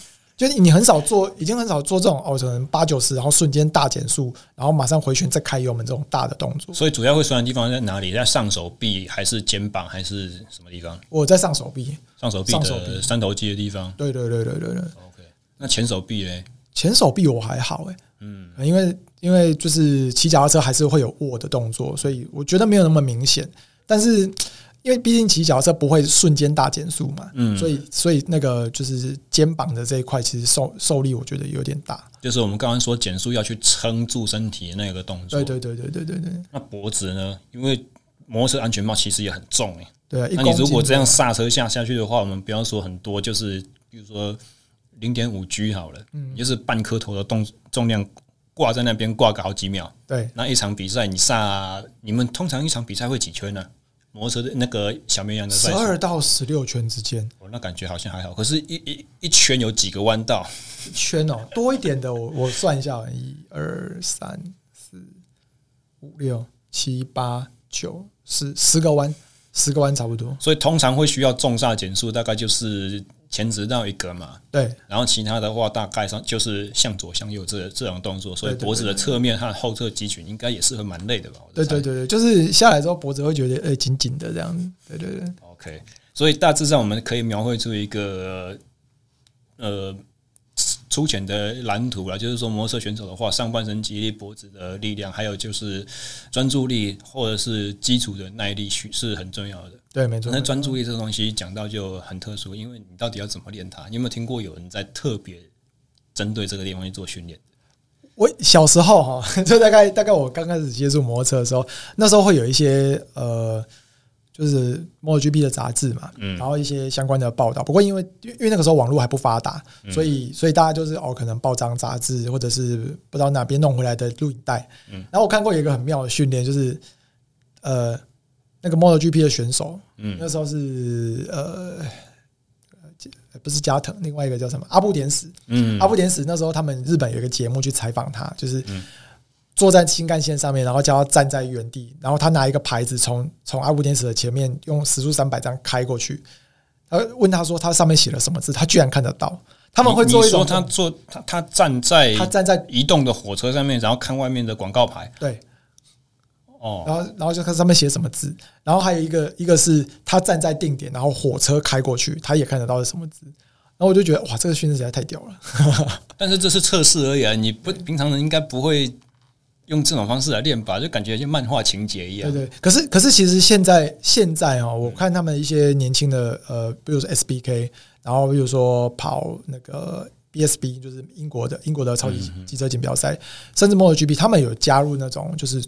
就你很少做，已经很少做这种哦，可能八九十，然后瞬间大减速，然后马上回旋再开油门这种大的动作。所以主要会酸的地方在哪里？在上手臂还是肩膀还是什么地方？我在上手臂，上手臂的三头肌的地方。对对对对对对。OK，那前手臂呢？前手臂我还好哎，嗯，因为因为就是骑脚踏车还是会有握的动作，所以我觉得没有那么明显，但是。因为毕竟骑脚踏车不会瞬间大减速嘛，嗯，所以所以那个就是肩膀的这一块，其实受受力我觉得有点大。就是我们刚刚说减速要去撑住身体的那个动作。对对对对对对对。那脖子呢？因为摩托车安全帽其实也很重哎。对啊，那你如果这样刹车下下去的话，我们不要说很多，就是比如说零点五 G 好了，嗯，就是半颗头的重重量挂在那边挂个好几秒。对，那一场比赛你刹，你们通常一场比赛会几圈呢？摩托车的那个小绵羊的十二到十六圈之间，哦，那感觉好像还好。可是一，一一一圈有几个弯道？一圈哦，多一点的，我我算一下，一二三四五六七八九十，十个弯，十个弯差不多。所以通常会需要重刹减速，大概就是。前直到一个嘛，对，然后其他的话大概上就是向左向右这这种动作，所以脖子的侧面和后侧肌群应该也是会蛮累的吧？对对对对，就是下来之后脖子会觉得呃紧紧的这样子，对对对。OK，所以大致上我们可以描绘出一个呃。粗浅的蓝图了，就是说摩托车选手的话，上半身肌力、脖子的力量，还有就是专注力或者是基础的耐力，是很重要的。对，没错。那专注力这个东西讲到就很特殊，因为你到底要怎么练它？你有没有听过有人在特别针对这个地方去做训练？我小时候哈，就大概大概我刚开始接触摩托车的时候，那时候会有一些呃。就是 MotoGP 的杂志嘛，然后一些相关的报道。不过因为因为那个时候网络还不发达，所以所以大家就是哦，可能报章杂志或者是不知道哪边弄回来的录影带。然后我看过有一个很妙的训练，就是呃那个 MotoGP 的选手，那时候是呃不是加藤，另外一个叫什么阿布典史。阿布典史那时候他们日本有一个节目去采访他，就是。坐在新干线上面，然后叫他站在原地，然后他拿一个牌子从从阿布天使的前面用时速三百这样开过去。他问他说他上面写了什么字，他居然看得到。他们会做一种，说他坐他他站在他站在移动的火车上面，然后看外面的广告牌。对，哦，然后然后就看上面写什么字，然后还有一个一个是他站在定点，然后火车开过去，他也看得到是什么字。然后我就觉得哇，这个训练实在太屌了。但是这是测试而已啊，你不平常人应该不会。用这种方式来练吧，就感觉像漫画情节一样。对对，可是可是其实现在现在啊，我看他们一些年轻的呃，比如说 SBK，然后比如说跑那个 BSB，就是英国的英国的超级机车锦标赛，甚至 MotoGP，他们有加入那种就是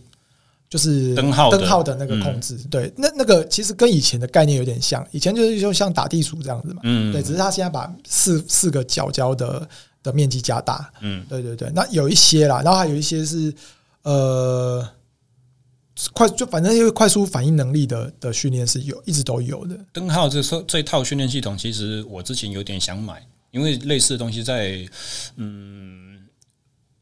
就是灯号灯号的那个控制。对，那那个其实跟以前的概念有点像，以前就是就像打地鼠这样子嘛。嗯，对，只是他现在把四四个角胶的的面积加大。嗯，对对对，那有一些啦，然后还有一些是。呃，快就反正因为快速反应能力的的训练是有，一直都有的。灯号这这一套训练系统，其实我之前有点想买，因为类似的东西在嗯，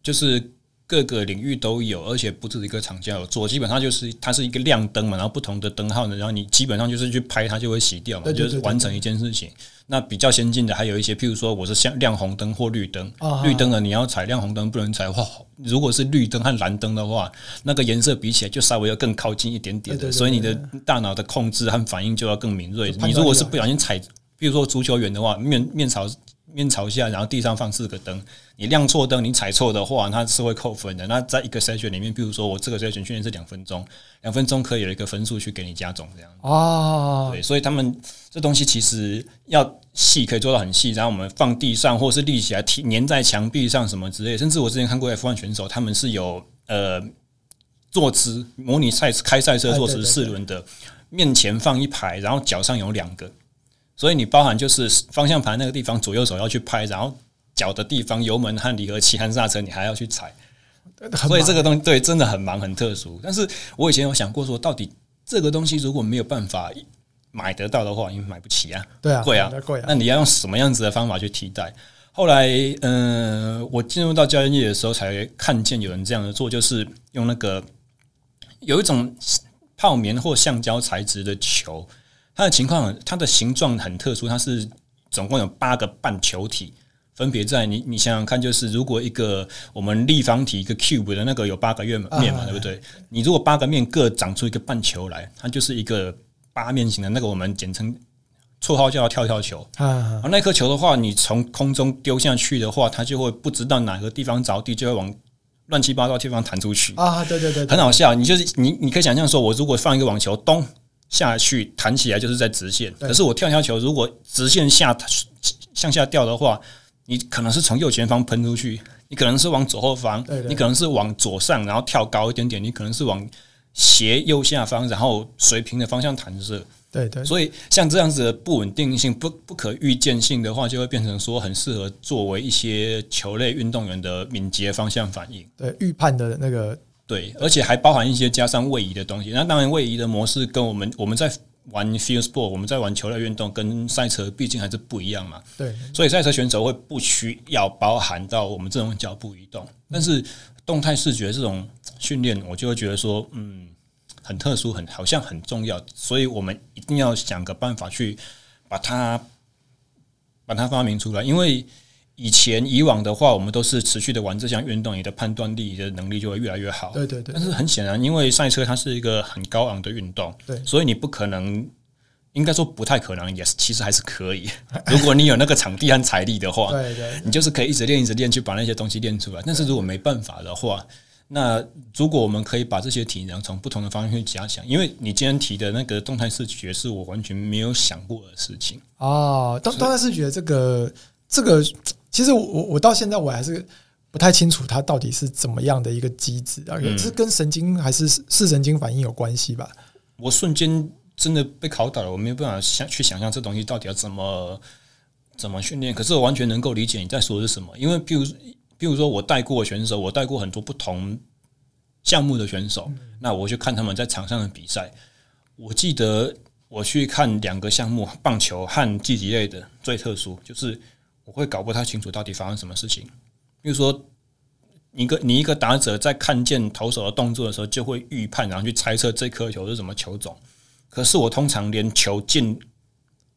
就是。各个领域都有，而且不止一个厂家有做。基本上就是它是一个亮灯嘛，然后不同的灯号呢，然后你基本上就是去拍它就会洗掉嘛，就是完成一件事情。那比较先进的还有一些，譬如说我是像亮红灯或绿灯，绿灯了你要踩亮红灯不能踩。哇，如果是绿灯和蓝灯的话，那个颜色比起来就稍微要更靠近一点点的，所以你的大脑的控制和反应就要更敏锐。你如果是不小心踩，比如说足球员的话，面面朝。面朝下，然后地上放四个灯，你亮错灯，你踩错的话，它是会扣分的。那在一个筛选里面，比如说我这个筛选训练是两分钟，两分钟可以有一个分数去给你加总这样。哦，对，所以他们这东西其实要细，可以做到很细。然后我们放地上，或是立起来，贴粘在墙壁上什么之类。甚至我之前看过 F1 选手，他们是有呃坐姿模拟赛开赛车坐姿四轮的，面前放一排，然后脚上有两个。所以你包含就是方向盘那个地方，左右手要去拍，然后脚的地方油门和离合器和刹车你还要去踩，所以这个东西对真的很忙很特殊。但是我以前有想过说，到底这个东西如果没有办法买得到的话，因为买不起啊，对啊，贵啊，贵啊。那你要用什么样子的方法去替代？后来，嗯、呃，我进入到教练业的时候，才看见有人这样的做，就是用那个有一种泡棉或橡胶材质的球。它的情况，它的形状很特殊，它是总共有八个半球体分别在你，你想想看，就是如果一个我们立方体一个 cube 的那个有八个面嘛，面嘛，对不对？你如果八个面各长出一个半球来，它就是一个八面形的那个，我们简称绰号叫跳跳球。啊，那颗球的话，你从空中丢下去的话，它就会不知道哪个地方着地，就会往乱七八糟的地方弹出去。啊，对对对，很好笑。你就是你，你可以想象说，我如果放一个网球，咚下去弹起来就是在直线，可是我跳跳球如果直线下向下掉的话。你可能是从右前方喷出去，你可能是往左后方，你可能是往左上，然后跳高一点点，你可能是往斜右下方，然后水平的方向弹射。对，对对，所以像这样子的不稳定性、不不可预见性的话，就会变成说很适合作为一些球类运动员的敏捷方向反应。对，预判的那个，对，而且还包含一些加上位移的东西。那当然，位移的模式跟我们我们在。玩 field sport，我们在玩球类运动，跟赛车毕竟还是不一样嘛。对，所以赛车选手会不需要包含到我们这种脚步移动，但是动态视觉这种训练，我就会觉得说，嗯，很特殊，很好像很重要，所以我们一定要想个办法去把它把它发明出来，因为。以前以往的话，我们都是持续的玩这项运动，你的判断力的能力就会越来越好。对对对。但是很显然，因为赛车它是一个很高昂的运动，对，所以你不可能，应该说不太可能，也是其实还是可以。如果你有那个场地和财力的话，对对，你就是可以一直练，一直练，去把那些东西练出来。但是如果没办法的话，那如果我们可以把这些体能从不同的方向去加强，因为你今天提的那个动态视觉是我完全没有想过的事情哦。动动态视觉这个这个。其实我我到现在我还是不太清楚它到底是怎么样的一个机制啊，是跟神经还是视神经反应有关系吧？我瞬间真的被考倒了，我没有办法想去想象这东西到底要怎么怎么训练。可是我完全能够理解你在说的是什么，因为比如比如说我带过选手，我带过很多不同项目的选手，那我去看他们在场上的比赛。我记得我去看两个项目，棒球和竞技类的最特殊就是。我会搞不太清楚到底发生什么事情。比如说，一个你一个打者在看见投手的动作的时候，就会预判，然后去猜测这颗球是什么球种。可是我通常连球进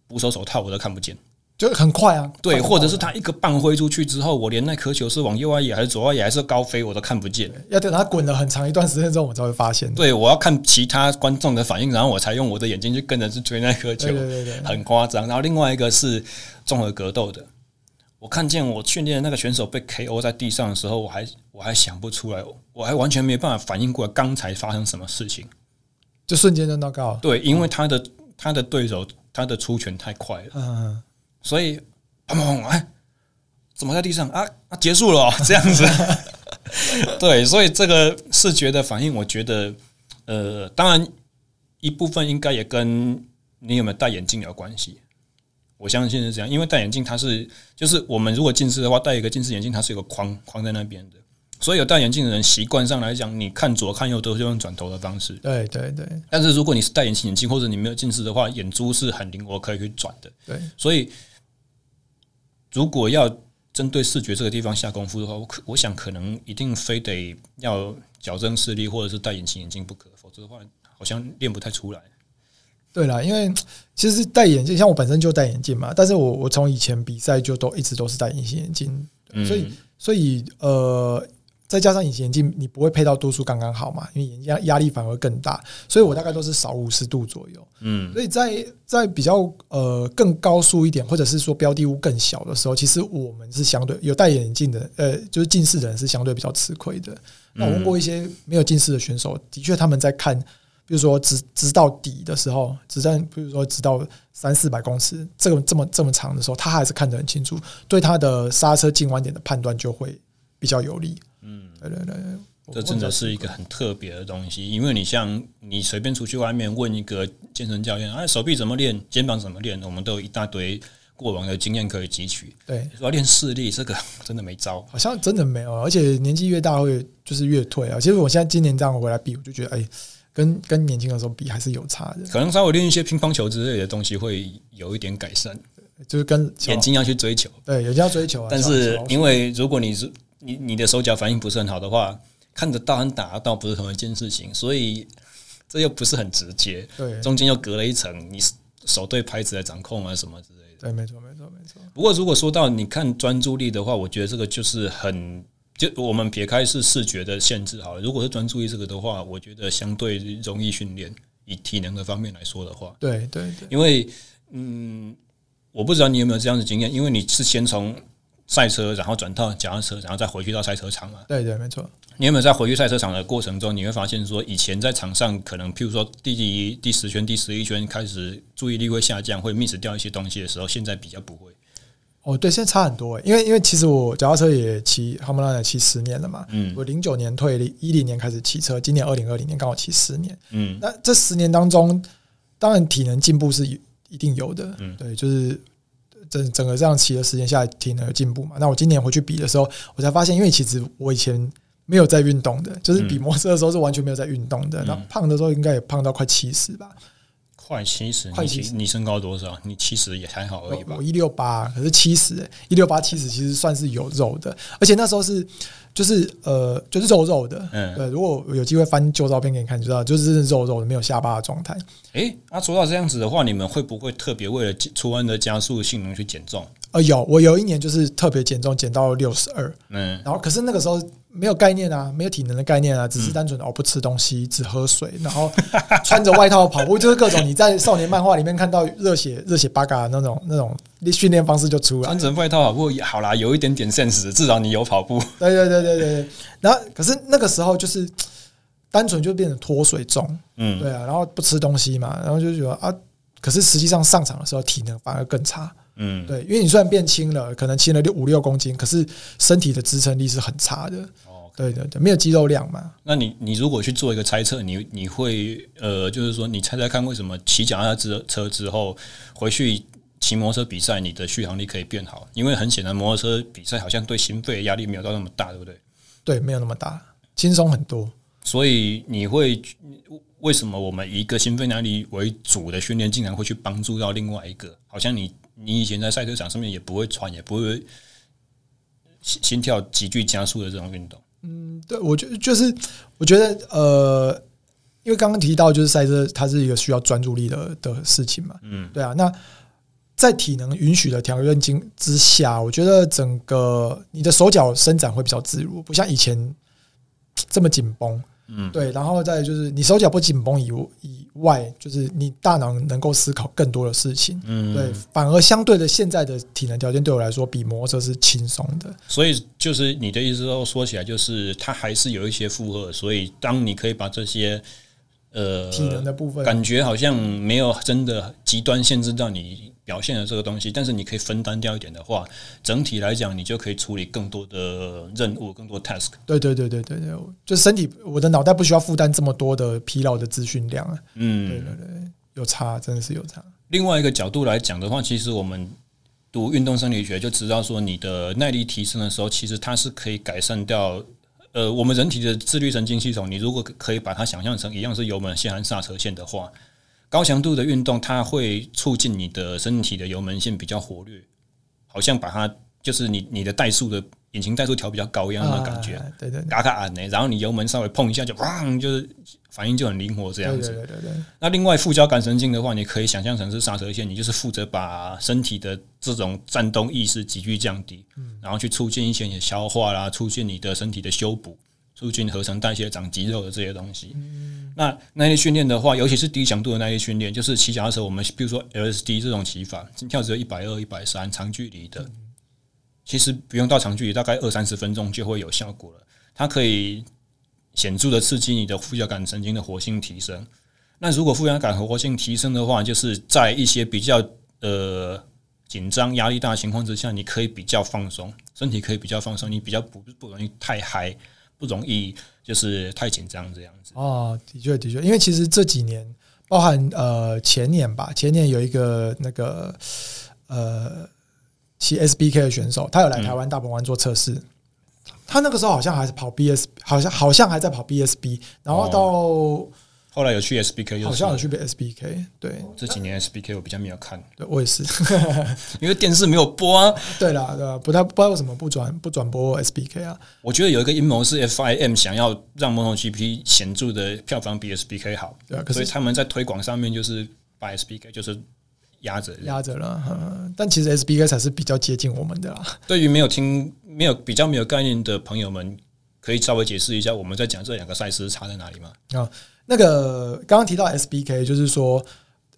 捕手手套我都看不见，就很快啊。对，或者是他一个棒挥出去之后，我连那颗球是往右外野还是左外野还是高飞，我都看不见。要等他滚了很长一段时间之后，我才会发现。对，我要看其他观众的反应，然后我才用我的眼睛去跟着去追那颗球。对对对对，很夸张。然后另外一个是综合格斗的。我看见我训练的那个选手被 KO 在地上的时候，我还我还想不出来，我还完全没办法反应过来刚才发生什么事情，就瞬间就 knock out。对，因为他的他的对手他的出拳太快了，嗯，所以砰砰砰，哎，怎么在地上啊？啊，结束了，这样子。对，所以这个视觉的反应，我觉得，呃，当然一部分应该也跟你有没有戴眼镜有关系。我相信是这样，因为戴眼镜它是就是我们如果近视的话，戴一个近视眼镜，它是有个框框在那边的，所以有戴眼镜的人习惯上来讲，你看左看右都是用转头的方式。对对对。但是如果你是戴隐形眼镜或者你没有近视的话，眼珠是很灵活，可以去转的。对。所以如果要针对视觉这个地方下功夫的话，我可我想可能一定非得要矫正视力或者是戴隐形眼镜不可，否则的话好像练不太出来。对啦，因为其实戴眼镜，像我本身就戴眼镜嘛，但是我我从以前比赛就都一直都是戴隐形眼镜，所以所以呃，再加上隐形眼镜，你不会配到度数刚刚好嘛，因为眼压压力反而更大，所以我大概都是少五十度左右，嗯，所以在在比较呃更高速一点，或者是说标的物更小的时候，其实我们是相对有戴眼镜的，呃，就是近视的人是相对比较吃亏的。那我问过一些没有近视的选手，的确他们在看。比如说直直到底的时候，直到比如说直到三四百公尺，这个这么这么长的时候，他还是看得很清楚，对他的刹车进弯点的判断就会比较有利。嗯，对对对，这真的是一个很特别的东西，因为你像你随便出去外面问一个健身教练，哎，手臂怎么练，肩膀怎么练，我们都有一大堆过往的经验可以汲取。对，说要练视力，这个 真的没招，好像真的没有，而且年纪越大会就是越退啊。其实我现在今年这样回来比，我就觉得哎。跟跟年轻的时候比还是有差的，可能稍微练一些乒乓球之类的东西会有一点改善，就是跟眼睛要去追求，对，眼睛要追求啊。但是因为如果你是你你的手脚反应不是很好的话，看得到和打得到不是同一件事情，所以这又不是很直接，对，中间又隔了一层，你手对拍子的掌控啊什么之类的，对，没错，没错，没错。不过，如果说到你看专注力的话，我觉得这个就是很就我们撇开是视觉的限制好了。如果是专注力这个的话，我觉得相对容易训练。以体能的方面来说的话，对对对，因为嗯，我不知道你有没有这样的经验，因为你是先从赛车，然后转到脚踏车，然后再回去到赛车场嘛。对对，没错。你有没有在回去赛车场的过程中，你会发现说，以前在场上可能，譬如说第一第十圈、第十一圈开始注意力会下降，会 miss 掉一些东西的时候，现在比较不会。哦，对，现在差很多，因为因为其实我脚踏车也骑，哈姆拉也骑十年了嘛。嗯，我零九年退，一零年开始骑车，今年二零二零年刚好骑十年。嗯，那这十年当中，当然体能进步是一定有的。嗯，对，就是整整个这样骑的时间下来，体能有进步嘛。那我今年回去比的时候，我才发现，因为其实我以前没有在运动的，就是比摩托车的时候是完全没有在运动的。那、嗯、胖的时候应该也胖到快七十吧。快七十，快七十，你身高多少？你七十也还好而已吧。我一六八，可是七十，一六八七十其实算是有肉的，而且那时候是就是呃就是肉肉的。嗯，对，如果有机会翻旧照片给你看，就知道就是肉肉的，没有下巴的状态。诶，那说到这样子的话，你们会不会特别为了出弯的加速性能去减重？呃，有，我有一年就是特别减重，减到六十二。嗯，然后可是那个时候。没有概念啊，没有体能的概念啊，只是单纯的哦不吃东西，只喝水，然后 穿着外套跑步，就是各种你在少年漫画里面看到热血热血八嘎的那种那种 训练方式就出来。穿着外套跑步好啦，有一点点 sense，至少你有跑步。对对对对对。然后可是那个时候就是单纯就变成脱水重，嗯，对啊，然后不吃东西嘛，然后就觉得啊，可是实际上上场的时候体能反而更差。嗯，对，因为你虽然变轻了，可能轻了六五六公斤，可是身体的支撑力是很差的。哦，对对对，没有肌肉量嘛。那你你如果去做一个猜测，你你会呃，就是说你猜猜看，为什么骑脚踏车之后回去骑摩托车比赛，你的续航力可以变好？因为很显然，摩托车比赛好像对心肺压力没有到那么大，对不对？对，没有那么大，轻松很多。所以你会为什么我们一个心肺压力为主的训练，竟然会去帮助到另外一个？好像你。你以前在赛车场上面也不会喘，也不会心心跳急剧加速的这种运动。嗯，对，我觉就是我觉得呃，因为刚刚提到就是赛车，它是一个需要专注力的的事情嘛。嗯，对啊。那在体能允许的条件之下，我觉得整个你的手脚伸展会比较自如，不像以前这么紧绷。嗯，对，然后再就是你手脚不紧绷以以外，就是你大脑能够思考更多的事情。嗯，对，反而相对的，现在的体能条件对我来说比摩托车是轻松的。所以就是你的意思，说说起来就是它还是有一些负荷。所以当你可以把这些呃体能的部分，感觉好像没有真的极端限制到你。表现的这个东西，但是你可以分担掉一点的话，整体来讲，你就可以处理更多的任务，更多 task。对对对对对对，就身体，我的脑袋不需要负担这么多的疲劳的资讯量啊。嗯，对对对，有差，真的是有差。另外一个角度来讲的话，其实我们读运动生理学就知道说，你的耐力提升的时候，其实它是可以改善掉呃我们人体的自律神经系统。你如果可以把它想象成一样是油门线和刹车线的话。高强度的运动，它会促进你的身体的油门线比较活跃，好像把它就是你你的怠速的引擎怠速调比较高一样的感觉，啊、对对，嘎嘎按呢，然后你油门稍微碰一下就砰，就是反应就很灵活这样子。对对对对。那另外副交感神经的话，你可以想象成是刹车线，你就是负责把身体的这种战斗意识急剧降低，嗯然后去促进一些你的消化啦，促进你的身体的修补。促进合成代谢、长肌肉的这些东西。那耐力训练的话，尤其是低强度的耐力训练，就是骑脚踏车，我们比如说 LSD 这种骑法，心跳只有一百二、一百三，长距离的，其实不用到长距离，大概二三十分钟就会有效果了。它可以显著的刺激你的副交感神经的活性提升。那如果副交感活性提升的话，就是在一些比较呃紧张、压力大的情况之下，你可以比较放松，身体可以比较放松，你比较不不容易太嗨。不容易，就是太紧张这样子。哦，的确的确，因为其实这几年，包含呃前年吧，前年有一个那个呃骑 SBK 的选手，他有来台湾大鹏湾做测试，嗯、他那个时候好像还是跑 BS，好像好像还在跑 BSB，然后到。哦后来有去 SBK，好像有去 SBK。对，这几年 SBK 我比较没有看，对我也是，因为电视没有播啊。对啦，对吧？不太不知道为什么不转不转播 SBK 啊？我觉得有一个阴谋是 FIM 想要让 MotoGP 显著的票房比 SBK 好，对啊。所以他们在推广上面就是把 SBK 就是压着压着了。嗯，但其实 SBK 才是比较接近我们的啦。对于没有听、没有比较没有概念的朋友们，可以稍微解释一下我们在讲这两个赛事差在哪里吗？啊，那个刚刚提到 SBK，就是说。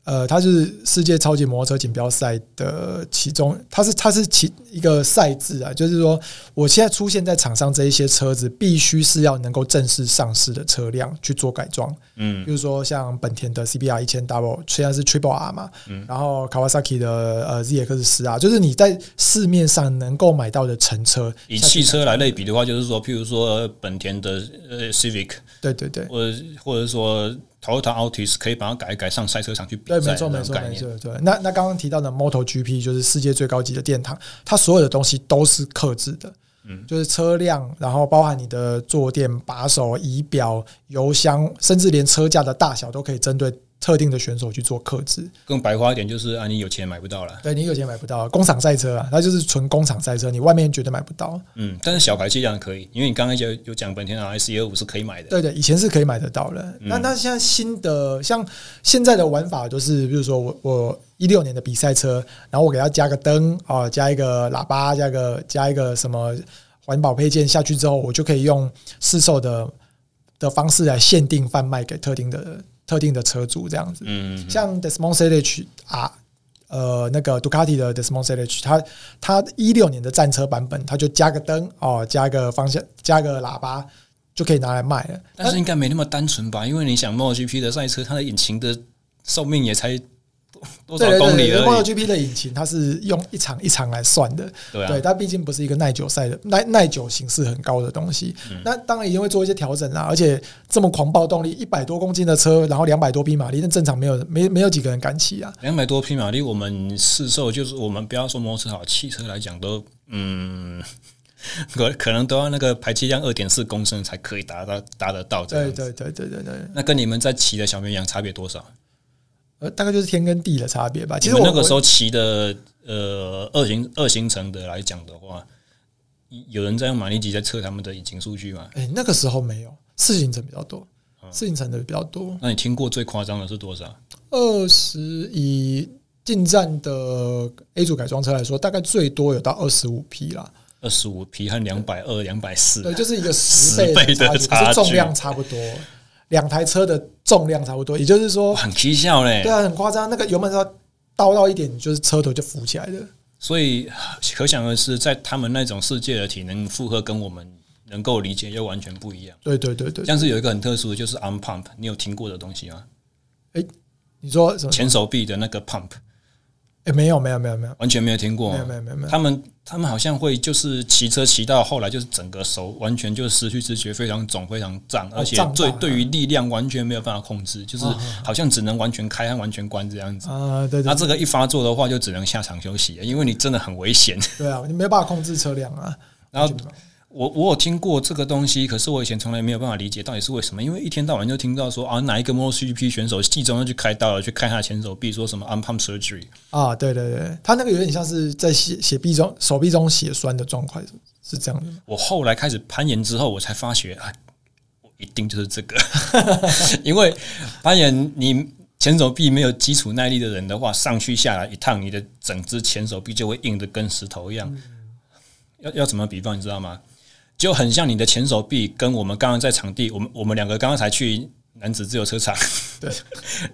呃，它是世界超级摩托车锦标赛的其中，它是它是其一个赛制啊，就是说，我现在出现在场上这一些车子，必须是要能够正式上市的车辆去做改装，嗯，比如说像本田的 CBR 一千 Double，虽然是 Triple R 嘛，嗯，然后 Kawasaki 的呃 ZX 十 R，就是你在市面上能够买到的乘车，以汽车来类比的话，就是说，譬如说本田的呃 Civic，对对对，或者或者说。Toyota Altis 可以把它改一改，上赛车场去比赛。对，没错，没错，没错。对，那那刚刚提到的 MotoGP 就是世界最高级的殿堂，它所有的东西都是克制的，嗯，就是车辆，然后包含你的坐垫、把手、仪表、油箱，甚至连车架的大小都可以针对。特定的选手去做克制，更白话一点就是啊，你有钱买不到了。对，你有钱买不到，工厂赛车啊，它就是纯工厂赛车，你外面绝对买不到。嗯，但是小排气量可以，因为你刚刚有有讲本田的 S 一二五是可以买的。对对，以前是可以买得到的。嗯、那那现在新的像现在的玩法就是，比如说我我一六年的比赛车，然后我给它加个灯啊，加一个喇叭，加个加一个什么环保配件下去之后，我就可以用市售的的方式来限定贩卖给特定的。特定的车主这样子，嗯，像 Desmond s e d i c 啊，呃，那个杜卡迪的 Desmond s e d i c 它它一六年的战车版本，它就加个灯哦，加个方向，加个喇叭就可以拿来卖了。但是应该没那么单纯吧？因为你想 MotoGP 的赛车，它的引擎的寿命也才。多少公里而已。MotoGP 的引擎它是用一场一场来算的，对，啊、对，它毕竟不是一个耐久赛的耐耐久形式很高的东西。嗯、那当然一定会做一些调整啦，而且这么狂暴动力，一百多公斤的车，然后两百多匹马力，那正常没有没没有几个人敢骑啊。两百多匹马力，我们市售就是我们不要说摩托车好，汽车来讲都嗯，可可能都要那个排气量二点四公升才可以达到达得到这样。对对对对对对。那跟你们在骑的小绵羊差别多少？呃，大概就是天跟地的差别吧。其实我那个时候骑的，呃，二行二行程的来讲的话，有人在用马力计在测他们的引擎数据吗？哎、欸，那个时候没有，四行程比较多，四行程的比较多。嗯、那你听过最夸张的是多少？二十以进站的 A 组改装车来说，大概最多有到二十五匹啦。二十五匹和两百二、两百四，对，就是一个 十倍的差距，重量差不多。两台车的重量差不多，也就是说很蹊跷嘞。对啊，很夸张。那个油门要倒到一点，就是车头就浮起来的。所以可想而知，在他们那种世界的体能负荷，跟我们能够理解又完全不一样。对对对对，像是有一个很特殊的，就是 arm pump，你有听过的东西吗？哎、欸，你说什么？前手臂的那个 pump。哎，没有没有没有没有，完全没有听过。没有没有没有没有。他们他们好像会就是骑车骑到后来，就是整个手完全就失去知觉，非常肿，非常胀，而且对对于力量完全没有办法控制，就是好像只能完全开和完全关这样子。啊，对对。那这个一发作的话，就只能下场休息，因为你真的很危险。对啊，你没有办法控制车辆啊。然后。我我有听过这个东西，可是我以前从来没有办法理解到底是为什么。因为一天到晚就听到说啊，哪一个 MotoGP 选手季中要去开刀了，去看他的前手臂，说什么 arm pump surgery 啊，对对对，他那个有点像是在血血臂中手臂中血栓的状况，是这样的。我后来开始攀岩之后，我才发觉啊，我一定就是这个，因为攀岩你前手臂没有基础耐力的人的话，上去下来一趟，你的整只前手臂就会硬的跟石头一样。嗯、要要怎么比方，你知道吗？就很像你的前手臂，跟我们刚刚在场地，我们我们两个刚刚才去男子自由车场，对，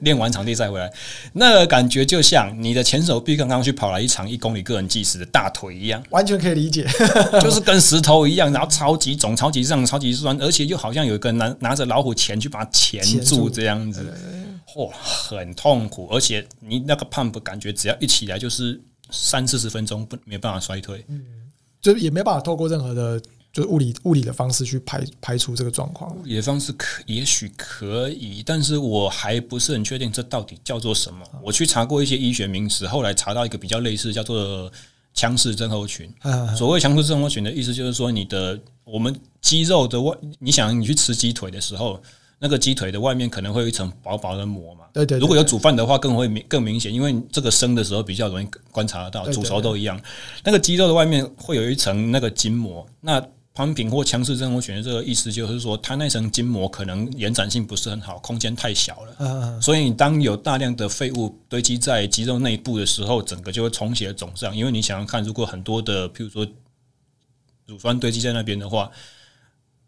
练完场地再回来，那个感觉就像你的前手臂刚刚去跑了一场一公里个人计时的大腿一样，完全可以理解，就是跟石头一样，然后超级肿、超级胀、超级酸，而且就好像有一个人拿拿着老虎钳去把它钳住这样子，哇、哦，很痛苦，而且你那个 pump 感觉只要一起来就是三四十分钟不没办法衰退，嗯，就也没办法透过任何的。就是物理物理的方式去排排除这个状况，物理的方式可也许可以，但是我还不是很确定这到底叫做什么。我去查过一些医学名词，后来查到一个比较类似，叫做强势症候群。所谓强势症候群的意思就是说，你的我们肌肉的外，你想你去吃鸡腿的时候。那个鸡腿的外面可能会有一层薄薄的膜嘛？对对，对。如果有煮饭的话，更会明更明显，因为这个生的时候比较容易观察得到，煮熟都一样。那个鸡肉的外面会有一层那个筋膜，那 pumping 或强势震动选的这个意思就是说，它那层筋膜可能延展性不是很好，空间太小了。嗯嗯。所以你当有大量的废物堆积在肌肉内部的时候，整个就会充血肿胀。因为你想想看，如果很多的，譬如说乳酸堆积在那边的话，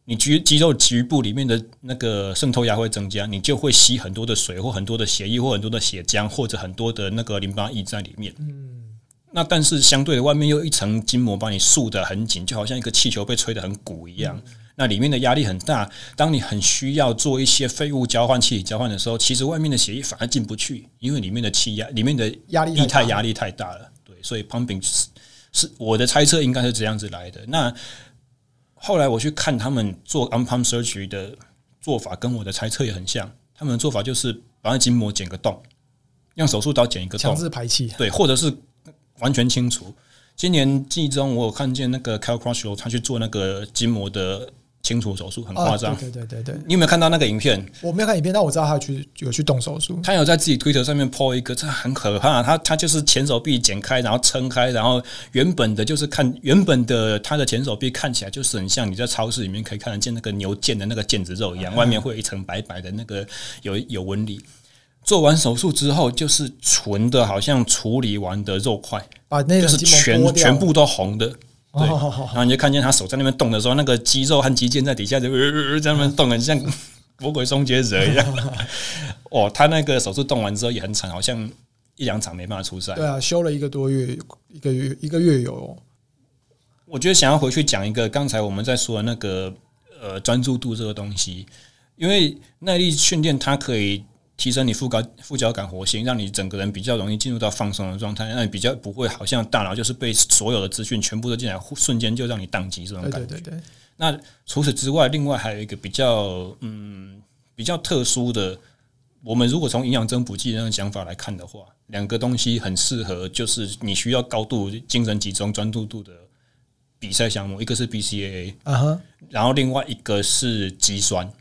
你肌肌肉局部里面的那个渗透压会增加，你就会吸很多的水或很多的血液或很多的血浆或者很多的那个淋巴液在里面。嗯。那但是相对的，外面又一层筋膜把你束得很紧，就好像一个气球被吹得很鼓一样。嗯、那里面的压力很大，当你很需要做一些废物交换、气体交换的时候，其实外面的血液反而进不去，因为里面的气压、里面的压力液态压力太大了。对，所以 pumping 是是我的猜测，应该是这样子来的。那后来我去看他们做 unpump surgery 的做法，跟我的猜测也很像。他们的做法就是把那筋膜剪个洞，用手术刀剪一个洞，强制排气。对，或者是。完全清除。今年季中，我有看见那个 Cal Crutchlow 他去做那个筋膜的清除手术，很夸张。对对对对，你有没有看到那个影片？我没有看影片，但我知道他有去有去动手术。他有在自己 Twitter 上面 po 一个，这很可怕。他他就是前手臂剪开，然后撑开，然后原本的就是看原本的他的前手臂看起来就是很像你在超市里面可以看得见那个牛腱的那个腱子肉一样，外面会有一层白白的那个有有纹理。做完手术之后，就是纯的，好像处理完的肉块，把那个就是全全部都红的，对。然后你就看见他手在那边动的时候，那个肌肉和肌腱在底下就在那边动，很像魔鬼终结者一样。哦，他那个手术动完之后也很惨，好像一两场没办法出赛。对啊，休了一个多月，一个月一个月有。我觉得想要回去讲一个刚才我们在说的那个呃专注度这个东西，因为耐力训练它可以。提升你副高副交感活性，让你整个人比较容易进入到放松的状态，让你比较不会好像大脑就是被所有的资讯全部都进来，瞬间就让你宕机这种感觉。对对对。那除此之外，另外还有一个比较嗯比较特殊的，我们如果从营养增补剂那种想法来看的话，两个东西很适合，就是你需要高度精神集中、专注度的比赛项目，一个是 BCAA，啊哈，然后另外一个是肌酸，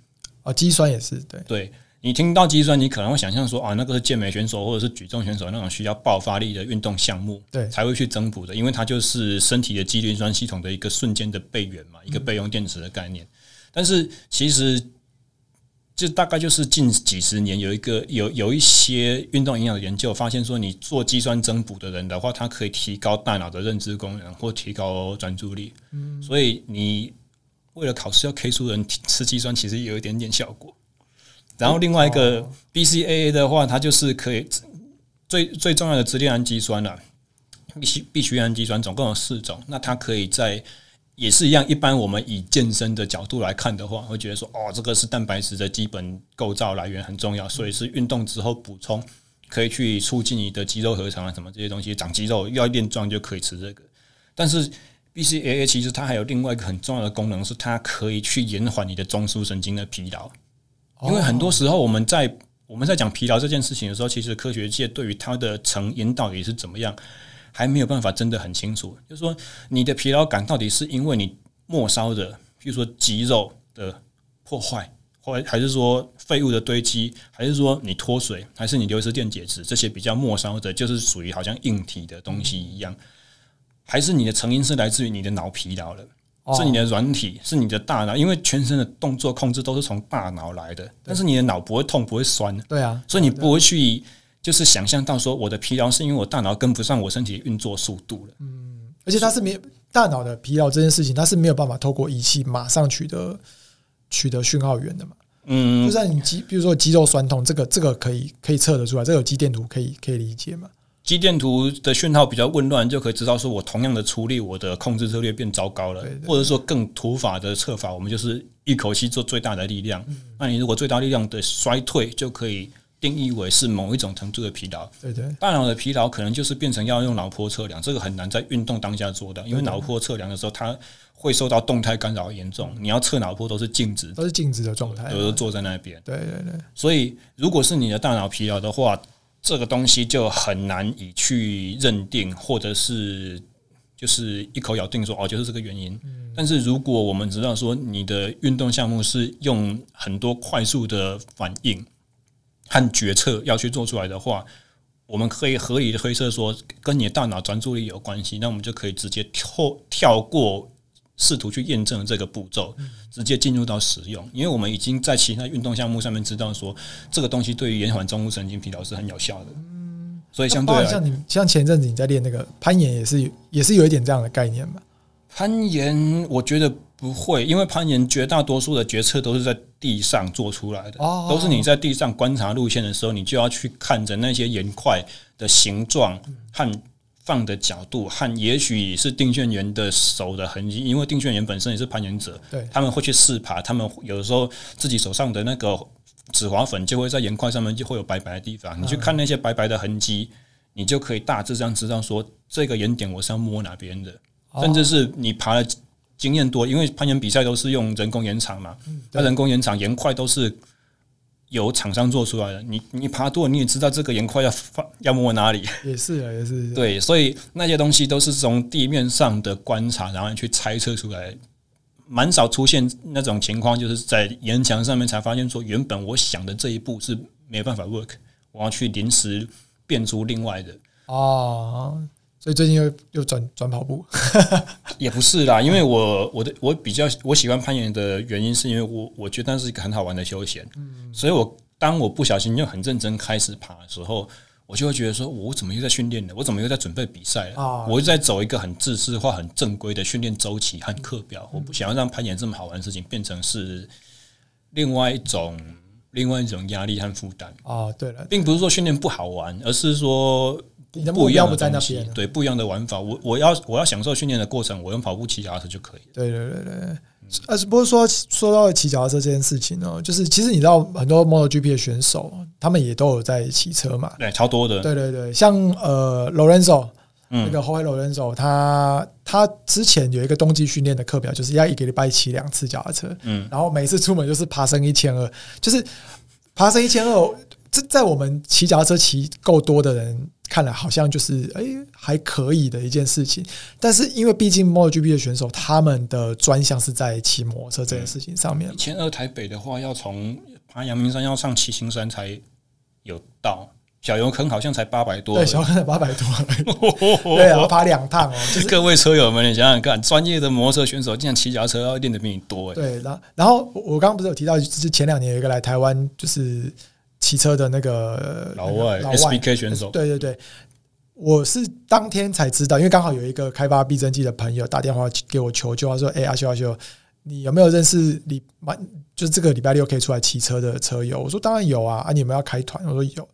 哦，肌酸也是对对。你听到肌酸，你可能会想象说啊，那个是健美选手或者是举重选手那种需要爆发力的运动项目，对，才会去增补的，因为它就是身体的肌磷酸系统的一个瞬间的备援嘛，一个备用电池的概念。但是其实，就大概就是近几十年有一个有有一些运动营养的研究发现说，你做肌酸增补的人的话，它可以提高大脑的认知功能或提高专注力。嗯，所以你为了考试要 K 书人吃肌酸，其实也有一点点效果。然后另外一个 BCAA 的话，它就是可以最最重要的支链氨基酸了，必须必须氨基酸总共有四种。那它可以在也是一样，一般我们以健身的角度来看的话，会觉得说哦，这个是蛋白质的基本构造来源很重要，所以是运动之后补充，可以去促进你的肌肉合成啊什么这些东西，长肌肉要练壮就可以吃这个。但是 BCAA 其实它还有另外一个很重要的功能，是它可以去延缓你的中枢神经的疲劳。因为很多时候我们在我们在讲疲劳这件事情的时候，其实科学界对于它的成因到底是怎么样，还没有办法真的很清楚。就是说，你的疲劳感到底是因为你末梢的，比如说肌肉的破坏，或还是说废物的堆积，还是说你脱水，还是你流失电解质这些比较末梢的，就是属于好像硬体的东西一样，还是你的成因是来自于你的脑疲劳了？是你的软体，是你的大脑，因为全身的动作控制都是从大脑来的。但是你的脑不会痛，不会酸。对啊，所以你不会去就是想象到说我的疲劳是因为我大脑跟不上我身体运作速度了。嗯，而且它是没有大脑的疲劳这件事情，它是没有办法透过仪器马上取得取得讯号源的嘛。嗯，就算你肌，比如说肌肉酸痛，这个这个可以可以测得出来，这个有肌电图可以可以理解嘛。肌电图的讯号比较混乱，就可以知道说我同样的出力，我的控制策略变糟糕了，或者说更土法的测法，我们就是一口气做最大的力量。那你如果最大力量的衰退，就可以定义为是某一种程度的疲劳。对对，大脑的疲劳可能就是变成要用脑波测量，这个很难在运动当下做到，因为脑波测量的时候它会受到动态干扰严重。你要测脑波都是静止，都是静止的状态，有的坐在那边。对对对，所以如果是你的大脑疲劳的话。这个东西就很难以去认定，或者是就是一口咬定说哦，就是这个原因。但是如果我们知道说你的运动项目是用很多快速的反应和决策要去做出来的话，我们可以合理的推测说跟你的大脑专注力有关系。那我们就可以直接跳跳过试图去验证这个步骤，直接进入到使用。因为我们已经在其他运动项目上面知道说，这个东西对于延缓中枢神经疲劳是很有效的。所以相对像你像前一阵子你在练那个攀岩，也是也是有一点这样的概念吧。攀岩，我觉得不会，因为攀岩绝大多数的决策都是在地上做出来的，都是你在地上观察路线的时候，你就要去看着那些岩块的形状和放的角度，和也许是定线员的手的痕迹，因为定线员本身也是攀岩者，对，他们会去试爬，他们有的时候自己手上的那个止滑粉就会在岩块上面就会有白白的地方，你去看那些白白的痕迹，你就可以大致上知道说这个岩点我是要摸哪边的。甚至是你爬的经验多，因为攀岩比赛都是用人工岩场嘛，那人工岩场岩块都是由厂商做出来的。你你爬多，你也知道这个岩块要放要摸哪里。也是啊，也是。对，所以那些东西都是从地面上的观察，然后去猜测出来。蛮少出现那种情况，就是在岩墙上面才发现说，原本我想的这一步是没办法 work，我要去临时变出另外的。哦。所以最近又又转转跑步，也不是啦，因为我我的我比较我喜欢攀岩的原因，是因为我我觉得那是一个很好玩的休闲，嗯，所以我当我不小心又很认真开始爬的时候，我就会觉得说，我怎么又在训练呢？我怎么又在准备比赛了？啊，我又在走一个很自私化、很正规的训练周期和课表，我不想要让攀岩这么好玩的事情变成是另外一种另外一种压力和负担。哦，对了，并不是说训练不好玩，而是说。你的目标不在那边，对，不一样的玩法。我我要我要享受训练的过程，我用跑步骑脚踏车就可以。对对对对，呃是不是说说到骑脚踏车这件事情呢？就是其实你知道，很多 MotoGP 的选手，他们也都有在骑车嘛。对，超多的。对对对，像呃，Lorenzo，那个 Jorge Lorenzo，他他之前有一个冬季训练的课表，就是要一个礼拜骑两次脚踏车。嗯，然后每次出门就是爬升一千二，就是爬升一千二。这在我们骑脚踏车骑够多的人看来，好像就是哎还可以的一件事情。但是因为毕竟 MotoGP 的选手，他们的专项是在骑摩托车这件事情上面。一千二台北的话，要从爬阳明山要上七星山才有到，小油坑好像才八百多。对，小油坑才八百多。对啊，要爬两趟哦。就是各位车友们，你想想看，专业的摩托车选手竟然骑脚踏车要练的比你多。对，然后然后我刚刚不是有提到，就是前两年有一个来台湾，就是。骑车的那个老外，老外 SBK 选手，对对对，我是当天才知道，因为刚好有一个开发避震器的朋友打电话给我求救，他说：“哎，阿修阿修，你有没有认识礼拜就是这个礼拜六可以出来骑车的车友？”我说：“当然有啊，啊，你们要开团？”我说：“有，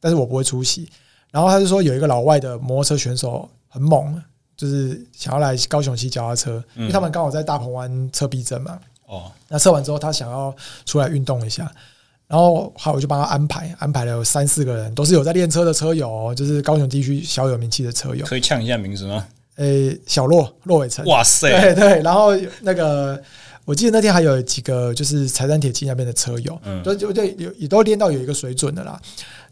但是我不会出席。”然后他就说有一个老外的摩托车选手很猛，就是想要来高雄骑脚踏车，因为他们刚好在大鹏湾测避震嘛。哦，那测完之后，他想要出来运动一下。然后，好，我就帮他安排，安排了有三四个人，都是有在练车的车友，哦，就是高雄地区小有名气的车友。可以呛一下名字吗？诶，小洛，洛伟成。哇塞！对对。然后那个，我记得那天还有几个，就是财山铁骑那边的车友，嗯，就就对，有也都练到有一个水准的啦。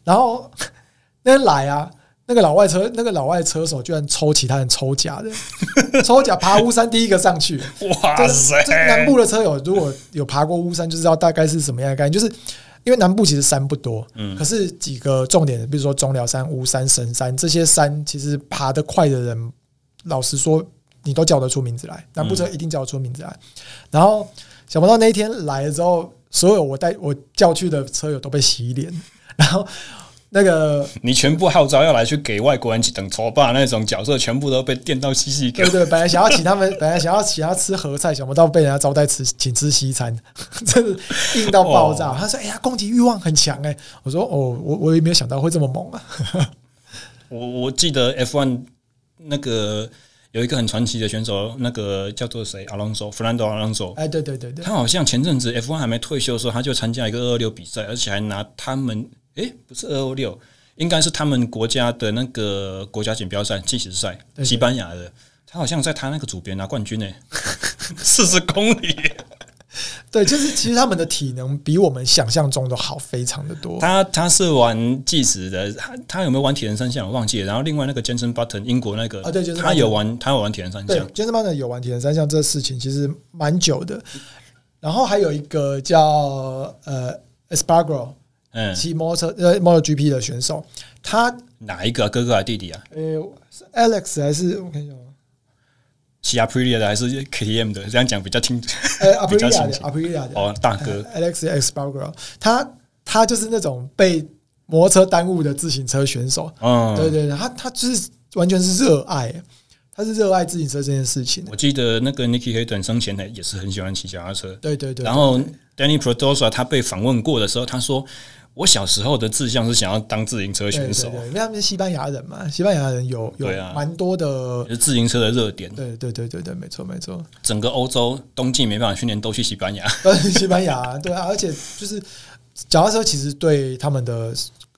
然后 那天来啊。那个老外车，那个老外车手居然抽其他人抽假的，抽假爬乌山第一个上去。哇塞！这南部的车友如果有爬过乌山，就知道大概是什么样的概念。就是因为南部其实山不多，嗯，可是几个重点，比如说中寮山、乌山、神山这些山，其实爬得快的人，老实说，你都叫得出名字来。南部车一定叫得出名字来。然后想不到那一天来了之后，所有我带我叫去的车友都被洗脸，然后。那个，你全部号召要来去给外国人去等搓霸那种角色，全部都被电到西西。对对，本来想要请他们，本来想要请他吃合菜，想不到被人家招待吃，请吃西餐，真的硬到爆炸。他说：“哎呀，攻击欲望很强哎。”我说：“哦，我我也没有想到会这么猛啊。”我我记得 F1 那个有一个很传奇的选手，那个叫做谁？Alonso，Fernando Alonso。哎，对对对对，他好像前阵子 F1 还没退休的时候，他就参加一个二二六比赛，而且还拿他们。诶，不是二二六，应该是他们国家的那个国家锦标赛计时赛，西班牙的。他好像在他那个组别拿冠军呢，四十公里。对，就是其实他们的体能比我们想象中的好非常的多。他他是玩计时的，他他有没有玩铁人三项我忘记了。然后另外那个 Jenson Button 英国那个啊，对，他有玩他有玩铁人三项。Jenson Button 有玩铁人三项，这个事情其实蛮久的。然后还有一个叫呃 Espargaro 嗯，骑摩托车呃，MotoGP 的选手，他哪一个哥哥还是弟弟啊？呃，是 Alex 还是我看一下骑 Aprilia 的还是 KTM 的？这样讲比较清 楚。呃，Aprilia 的，Aprilia 的。哦，大哥，Alex Espargaro，他他就是那种被摩托车耽误的自行车选手。嗯，对对对，他他就是完全是热爱，他是热爱自行车这件事情。我记得那个 Nicky Hayden 生前呢也是很喜欢骑脚踏车。对对对。然后 Danny Pedrosa 他被访问过的时候，他说。我小时候的志向是想要当自行车选手，对对对，因为他们是西班牙人嘛，西班牙人有有蛮多的自行车的热点，对对对对对，没错没错。整个欧洲冬季没办法训练，都去西班牙，西班牙对啊，而且就是脚踏车其实对他们的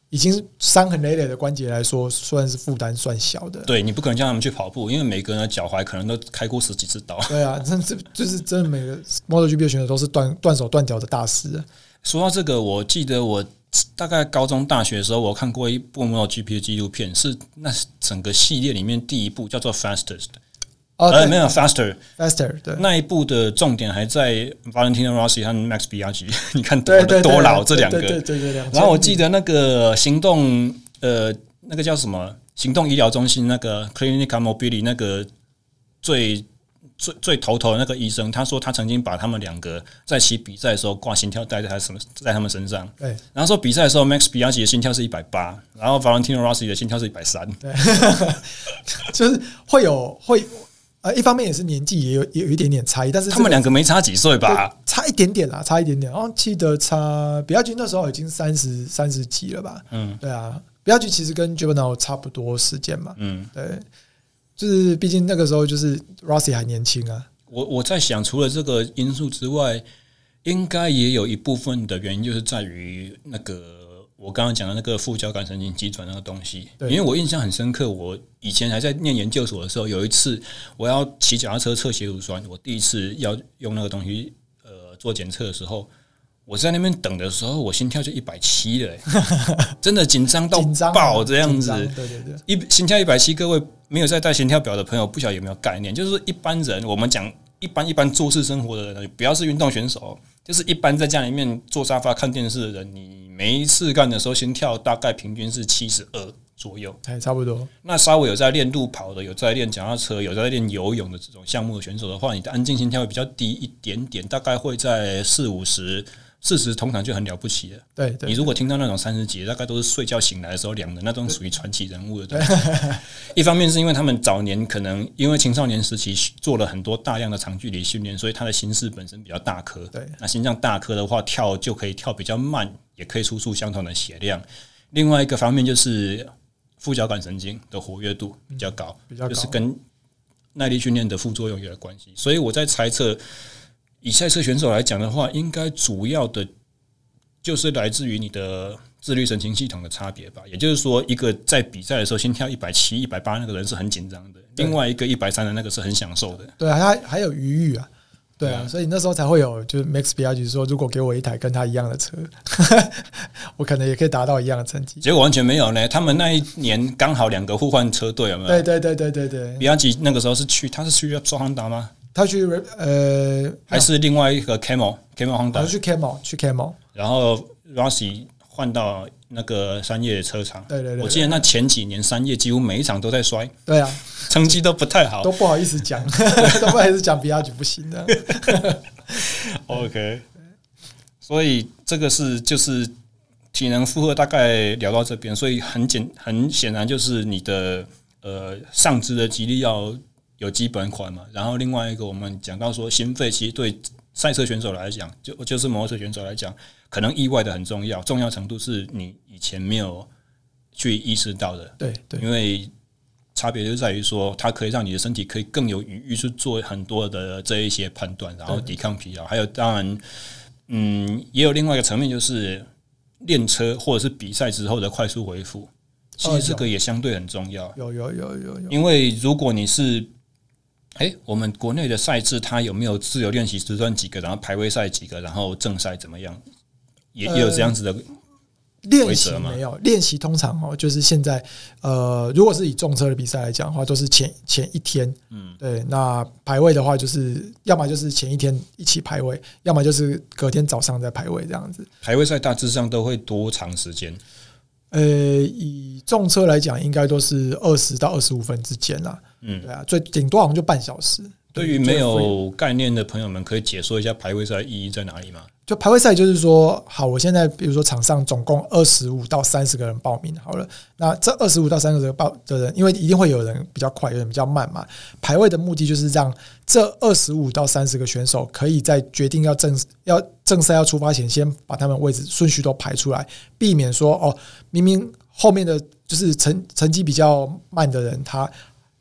已经伤痕累累的关节来说，算是负担算小的。对，你不可能叫他们去跑步，因为每个人的脚踝可能都开过十几次刀。对啊，真这就是真的，每个 MotoGP 选手都是断断手断脚的大师。说到这个，我记得我。大概高中、大学的时候，我看过一部 MotoGP 的纪录片，是那整个系列里面第一部，叫做 Fastest。哦，呃，没有 Faster，Faster。对，那一部的重点还在 Valentino Rossi 和 Max Biaggi。你看多多老这两个，对对对。然后我记得那个行动，呃，那个叫什么？行动医疗中心那个 Clinica Mobili 那个最。最最头头的那个医生，他说他曾经把他们两个在起比赛的时候挂心跳带在他什么在他们身上。对，然后说比赛的时候，Max Biaggi 的心跳是一百八，然后 Valentino Rossi 的心跳是一百三。对，就是会有会呃，一方面也是年纪也有也有一点点差异，但是他们两个没差几岁吧？差一点点啦，差一点点。然后记得差 Biaggi 那时候已经三十三十几了吧？嗯，对啊，Biaggi 其实跟 Giovinazzo 差不多时间嘛。嗯，对。就是，毕竟那个时候就是 Rossi 还年轻啊。我我在想，除了这个因素之外，应该也有一部分的原因，就是在于那个我刚刚讲的那个副交感神经机转那个东西。因为我印象很深刻，我以前还在念研究所的时候，有一次我要骑脚踏车测血乳酸，我第一次要用那个东西呃做检测的时候。我在那边等的时候，我心跳就一百七了，真的紧张到爆这样子。对对对，一心跳一百七，各位没有在带心跳表的朋友，不晓得有没有概念？就是一般人，我们讲一般一般做事生活的人，不要是运动选手，就是一般在家里面坐沙发看电视的人，你没事干的时候，心跳大概平均是七十二左右，哎，差不多。那稍微有在练路跑的，有在练脚踏车，有在练游泳的这种项目的选手的话，你的安静心跳会比较低一点点，大概会在四五十。四十通常就很了不起了。对，对，你如果听到那种三十几，大概都是睡觉醒来的时候量的那种，属于传奇人物的。对，一方面是因为他们早年可能因为青少年时期做了很多大量的长距离训练，所以他的心室本身比较大颗。对，那心脏大颗的话，跳就可以跳比较慢，也可以输出相同的血量。另外一个方面就是副交感神经的活跃度比较高，比较高，就是跟耐力训练的副作用有关系。所以我在猜测。以赛车选手来讲的话，应该主要的就是来自于你的自律神经系统的差别吧。也就是说，一个在比赛的时候心跳一百七、一百八那个人是很紧张的，另外一个一百三的那个是很享受的。对啊，他还有余裕啊。对啊，所以那时候才会有，就是 Max Biaggi 说，如果给我一台跟他一样的车，我可能也可以达到一样的成绩。结果完全没有呢。他们那一年刚好两个互换车队，有没有？对对对对对对。Biaggi 那个时候是去，他是去双航达吗？他去呃，还是另外一个 Camel Camel Honda，去 Camel 去 Camel，然后 Rossi 换到那个三叶车厂。对对对，我记得那前几年三叶几乎每一场都在摔。对啊，成绩都不太好，都不好意思讲，都不好意思讲比亚迪不行的。OK，所以这个是就是体能负荷大概聊到这边，所以很简很显然就是你的呃上肢的肌力要。有基本款嘛，然后另外一个我们讲到说心肺，其实对赛车选手来讲，就就是摩托车选手来讲，可能意外的很重要，重要程度是你以前没有去意识到的。对对，因为差别就在于说，它可以让你的身体可以更有余裕去做很多的这一些判断，然后抵抗疲劳。还有当然，嗯，也有另外一个层面，就是练车或者是比赛之后的快速恢复，其实这个也相对很重要。有有有有有，因为如果你是哎，我们国内的赛制，它有没有自由练习时段几个，然后排位赛几个，然后正赛怎么样？也也有这样子的练习吗？没有练习，通常哦，就是现在呃，如果是以重车的比赛来讲的话，都是前前一天，嗯，对。那排位的话，就是要么就是前一天一起排位，要么就是隔天早上再排位这样子。排位赛大致上都会多长时间？呃，以重车来讲，应该都是二十到二十五分之间啦。嗯，对啊，最顶多好像就半小时。对于没有概念的朋友们，可以解说一下排位赛意义在哪里吗？就排位赛就是说，好，我现在比如说场上总共二十五到三十个人报名好了，那这二十五到三十个报的人，因为一定会有人比较快，有人比较慢嘛。排位的目的就是让这二十五到三十个选手可以在决定要正要正赛要出发前，先把他们位置顺序都排出来，避免说哦，明明后面的就是成成绩比较慢的人他。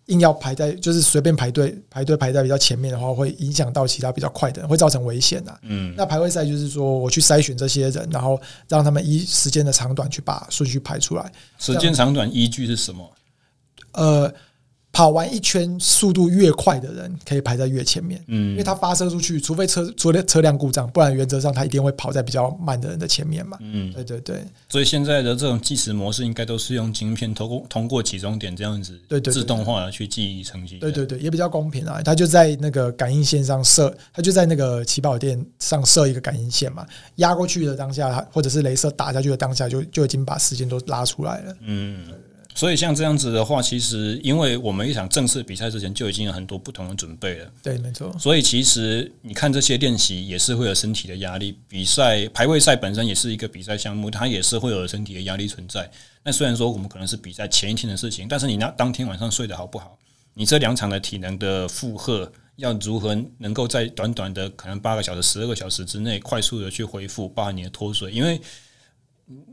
硬要排在就是随便排队排队排在比较前面的话，会影响到其他比较快的人，会造成危险呐。嗯，那排位赛就是说我去筛选这些人，然后让他们依时间的长短去把顺序排出来。时间长短依据是什么？呃。跑完一圈速度越快的人可以排在越前面，嗯，因为他发射出去，除非车除了车辆故障，不然原则上他一定会跑在比较慢的人的前面嘛，嗯，对对对。所以现在的这种计时模式应该都是用晶片通过通过起终点这样子，对对，自动化的去记忆成绩，对对对，也比较公平啊。他就在那个感应线上设，他就在那个起跑点上设一个感应线嘛，压过去的当下，或者是镭射打下去的当下，就就已经把时间都拉出来了，嗯。所以像这样子的话，其实因为我们一场正式比赛之前就已经有很多不同的准备了。对，没错。所以其实你看这些练习也是会有身体的压力。比赛排位赛本身也是一个比赛项目，它也是会有身体的压力存在。那虽然说我们可能是比赛前一天的事情，但是你那当天晚上睡得好不好？你这两场的体能的负荷要如何能够在短短的可能八个小时、十二个小时之内快速的去恢复，包含你的脱水？因为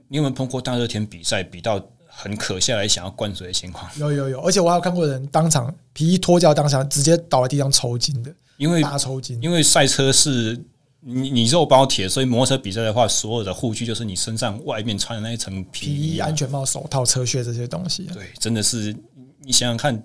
你有没有碰过大热天比赛比到？很渴下来想要灌水的情况，有有有，而且我还有看过人当场皮衣脱掉，当场直接倒在地上抽筋的，因为大抽筋。因为赛车是你你肉包铁，所以摩托车比赛的话，所有的护具就是你身上外面穿的那一层皮衣、皮衣、安全帽、手套、车靴这些东西。对，真的是你想想看，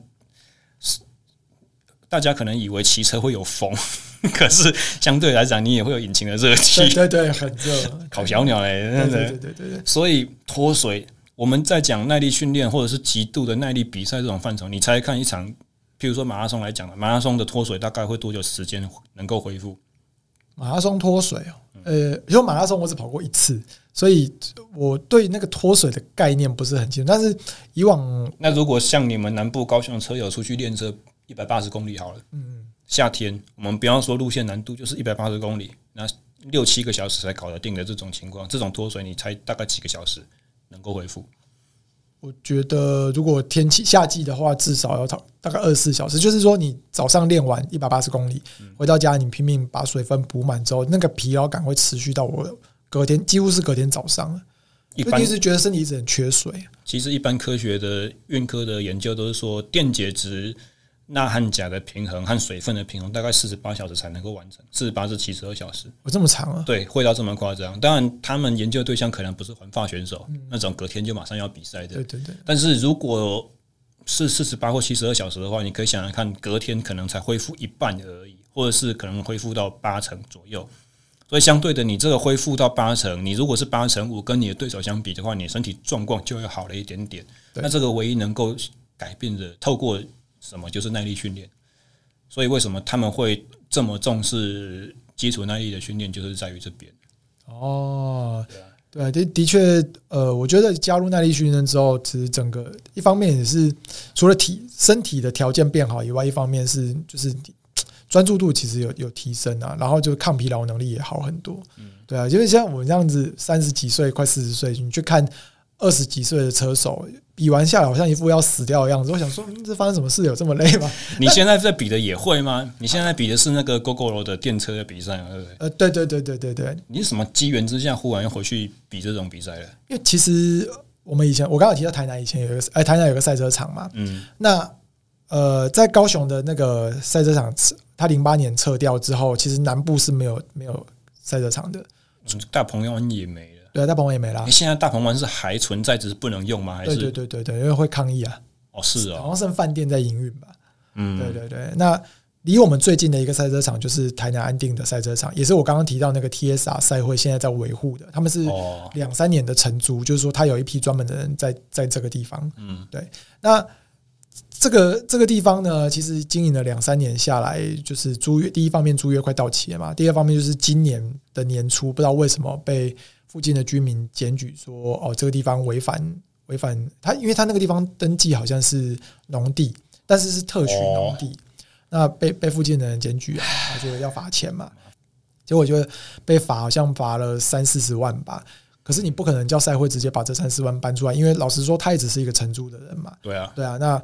大家可能以为骑车会有风，可是相对来讲，你也会有引擎的热气，对，对对，很热，烤 小鸟嘞，对对对对对，所以脱水。我们在讲耐力训练或者是极度的耐力比赛这种范畴，你猜看一场，譬如说马拉松来讲，马拉松的脱水大概会多久时间能够恢复？马拉松脱水哦，呃，因为马拉松我只跑过一次，所以我对那个脱水的概念不是很清楚。但是以往，那如果像你们南部高雄车友出去练车一百八十公里好了，嗯，夏天我们不要说路线难度，就是一百八十公里，那六七个小时才搞得定的这种情况，这种脱水你猜大概几个小时？能够恢复，我觉得如果天气夏季的话，至少要大概二十四小时。就是说，你早上练完一百八十公里，回到家你拼命把水分补满之后，那个疲劳感会持续到我隔天，几乎是隔天早上。一般是觉得身体一直很缺水。其实，一般科学的运科的研究都是说，电解质。钠和钾的平衡和水分的平衡，大概四十八小时才能够完成。四十八至七十二小时，有这么长啊？对，会到这么夸张。当然，他们研究对象可能不是环法选手，嗯、那种隔天就马上要比赛的。对对对。但是如果是四十八或七十二小时的话，你可以想想看，隔天可能才恢复一半而已，或者是可能恢复到八成左右。所以，相对的，你这个恢复到八成，你如果是八成五，跟你的对手相比的话，你的身体状况就会好了一点点。那这个唯一能够改变的，透过什么就是耐力训练。所以，为什么他们会这么重视基础耐力的训练，就是在于这边。哦，对啊，对，的的确，呃，我觉得加入耐力训练之后，其实整个一方面也是除了体身体的条件变好以外，一方面是就是专注度其实有有提升啊，然后就抗疲劳能力也好很多。嗯，对啊，因为像我们这样子三十几岁、快四十岁，你去看二十几岁的车手。比完下来好像一副要死掉的样子，我想说，这发生什么事？有这么累吗？你现在在比的也会吗？你现在比的是那个 Gogoro 的电车的比赛，对不对？呃，对对对对对对。你是什么机缘之下忽然又回去比这种比赛了？因为其实我们以前，我刚刚有提到台南以前有一个，哎，台南有个赛车场嘛。嗯。那呃，在高雄的那个赛车场，它零八年撤掉之后，其实南部是没有没有赛车场的。大鹏湾也没。对，大鹏湾也没了。你现在大鹏湾是还存在，只是不能用吗？还是？对对对对对，因为会抗议啊。哦，是哦，好像剩饭店在营运吧。嗯，对对对。那离我们最近的一个赛车场就是台南安定的赛车场，也是我刚刚提到那个 TSR 赛会现在在维护的。他们是两三年的承租，就是说他有一批专门的人在在这个地方。嗯，对。那这个这个地方呢，其实经营了两三年下来，就是租约第一方面租约快到期了嘛，第二方面就是今年的年初，不知道为什么被。附近的居民检举说：“哦，这个地方违反违反他，因为他那个地方登记好像是农地，但是是特许农地，哦、那被被附近的人检举啊，他就要罚钱嘛，结果就被罚，好像罚了三四十万吧。可是你不可能叫赛会直接把这三四万搬出来，因为老实说，他也只是一个承租的人嘛。对啊，对啊。那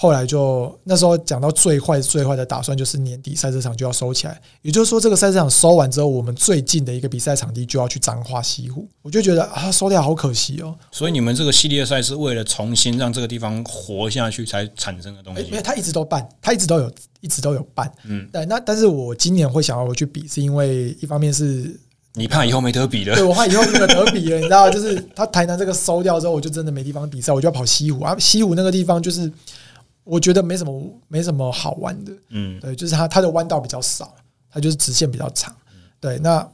后来就那时候讲到最坏最坏的打算，就是年底赛车场就要收起来。也就是说，这个赛车场收完之后，我们最近的一个比赛场地就要去彰化西湖。我就觉得啊，收掉好可惜哦。所以你们这个系列赛是为了重新让这个地方活下去才产生的东西？没有，他一直都办，他一直都有，一直都有办。嗯，对。那但是我今年会想要我去比，是因为一方面是。你怕以后没得比了？对，我怕以后没有得比了，你知道，就是他台南这个收掉之后，我就真的没地方比赛，我就要跑西湖啊。西湖那个地方就是我觉得没什么没什么好玩的，嗯，对，就是它它的弯道比较少，它就是直线比较长。对，那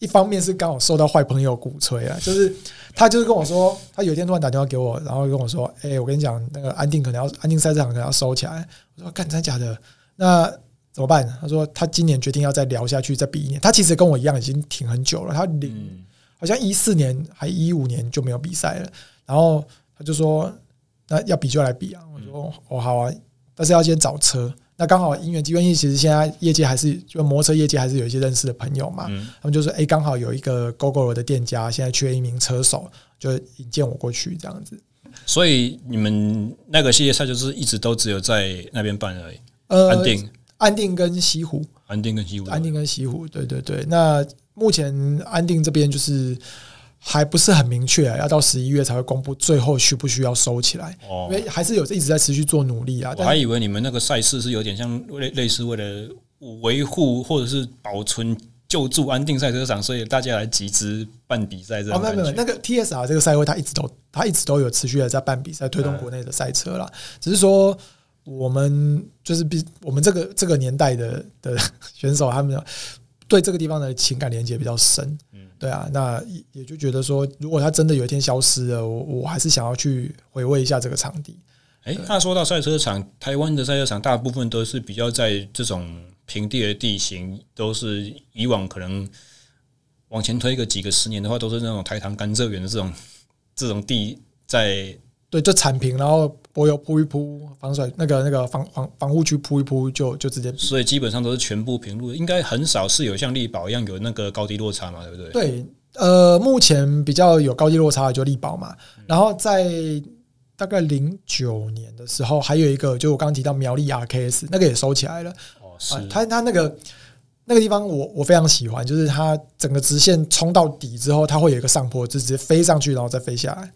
一方面是刚好受到坏朋友鼓吹啊，就是他就是跟我说，他有一天突然打电话给我，然后跟我说：“哎，我跟你讲，那个安定可能要安定赛车场可能要收起来。”我说：“干，真的假的？”那怎么办？他说他今年决定要再聊下去，再比一年。他其实跟我一样，已经挺很久了。他零好像一四年还一五年就没有比赛了。然后他就说：“那要比就来比啊！”我说：“哦，好啊，但是要先找车。”那刚好因缘机会，因为其实现在业界还是就摩托车业界还是有一些认识的朋友嘛。他们就说：“哎，刚好有一个 Gogoro 的店家现在缺一名车手，就引荐我过去这样子。”所以你们那个系列赛就是一直都只有在那边办而已，呃，安定。安定跟西湖，安定跟西湖，安定跟西湖，对对对。那目前安定这边就是还不是很明确啊，要到十一月才会公布最后需不需要收起来。哦，因为还是有一直在持续做努力啊。我还以为你们那个赛事是有点像类类似为了维护或者是保存救助安定赛车场，所以大家来集资办比赛这样。哦，没有没有，那个 TSR 这个赛会，它一直都它一直都有持续的在办比赛，推动国内的赛车啦。只是说。我们就是比我们这个这个年代的的选手，他们对这个地方的情感连接比较深，嗯，对啊，那也就觉得说，如果他真的有一天消失了，我我还是想要去回味一下这个场地。诶，那说到赛车场，台湾的赛车场大部分都是比较在这种平地的地形，都是以往可能往前推个几个十年的话，都是那种台糖甘蔗园的这种这种地在。对，就铲平，然后柏油铺一铺，防水那个那个防防防护区铺一铺，就就直接。所以基本上都是全部平路，应该很少是有像力宝一样有那个高低落差嘛，对不对？对，呃，目前比较有高低落差的就力宝嘛。然后在大概零九年的时候，还有一个，就我刚刚提到苗栗 RKS 那个也收起来了。哦，是。它、啊、它那个那个地方我，我我非常喜欢，就是它整个直线冲到底之后，它会有一个上坡，就直接飞上去，然后再飞下来。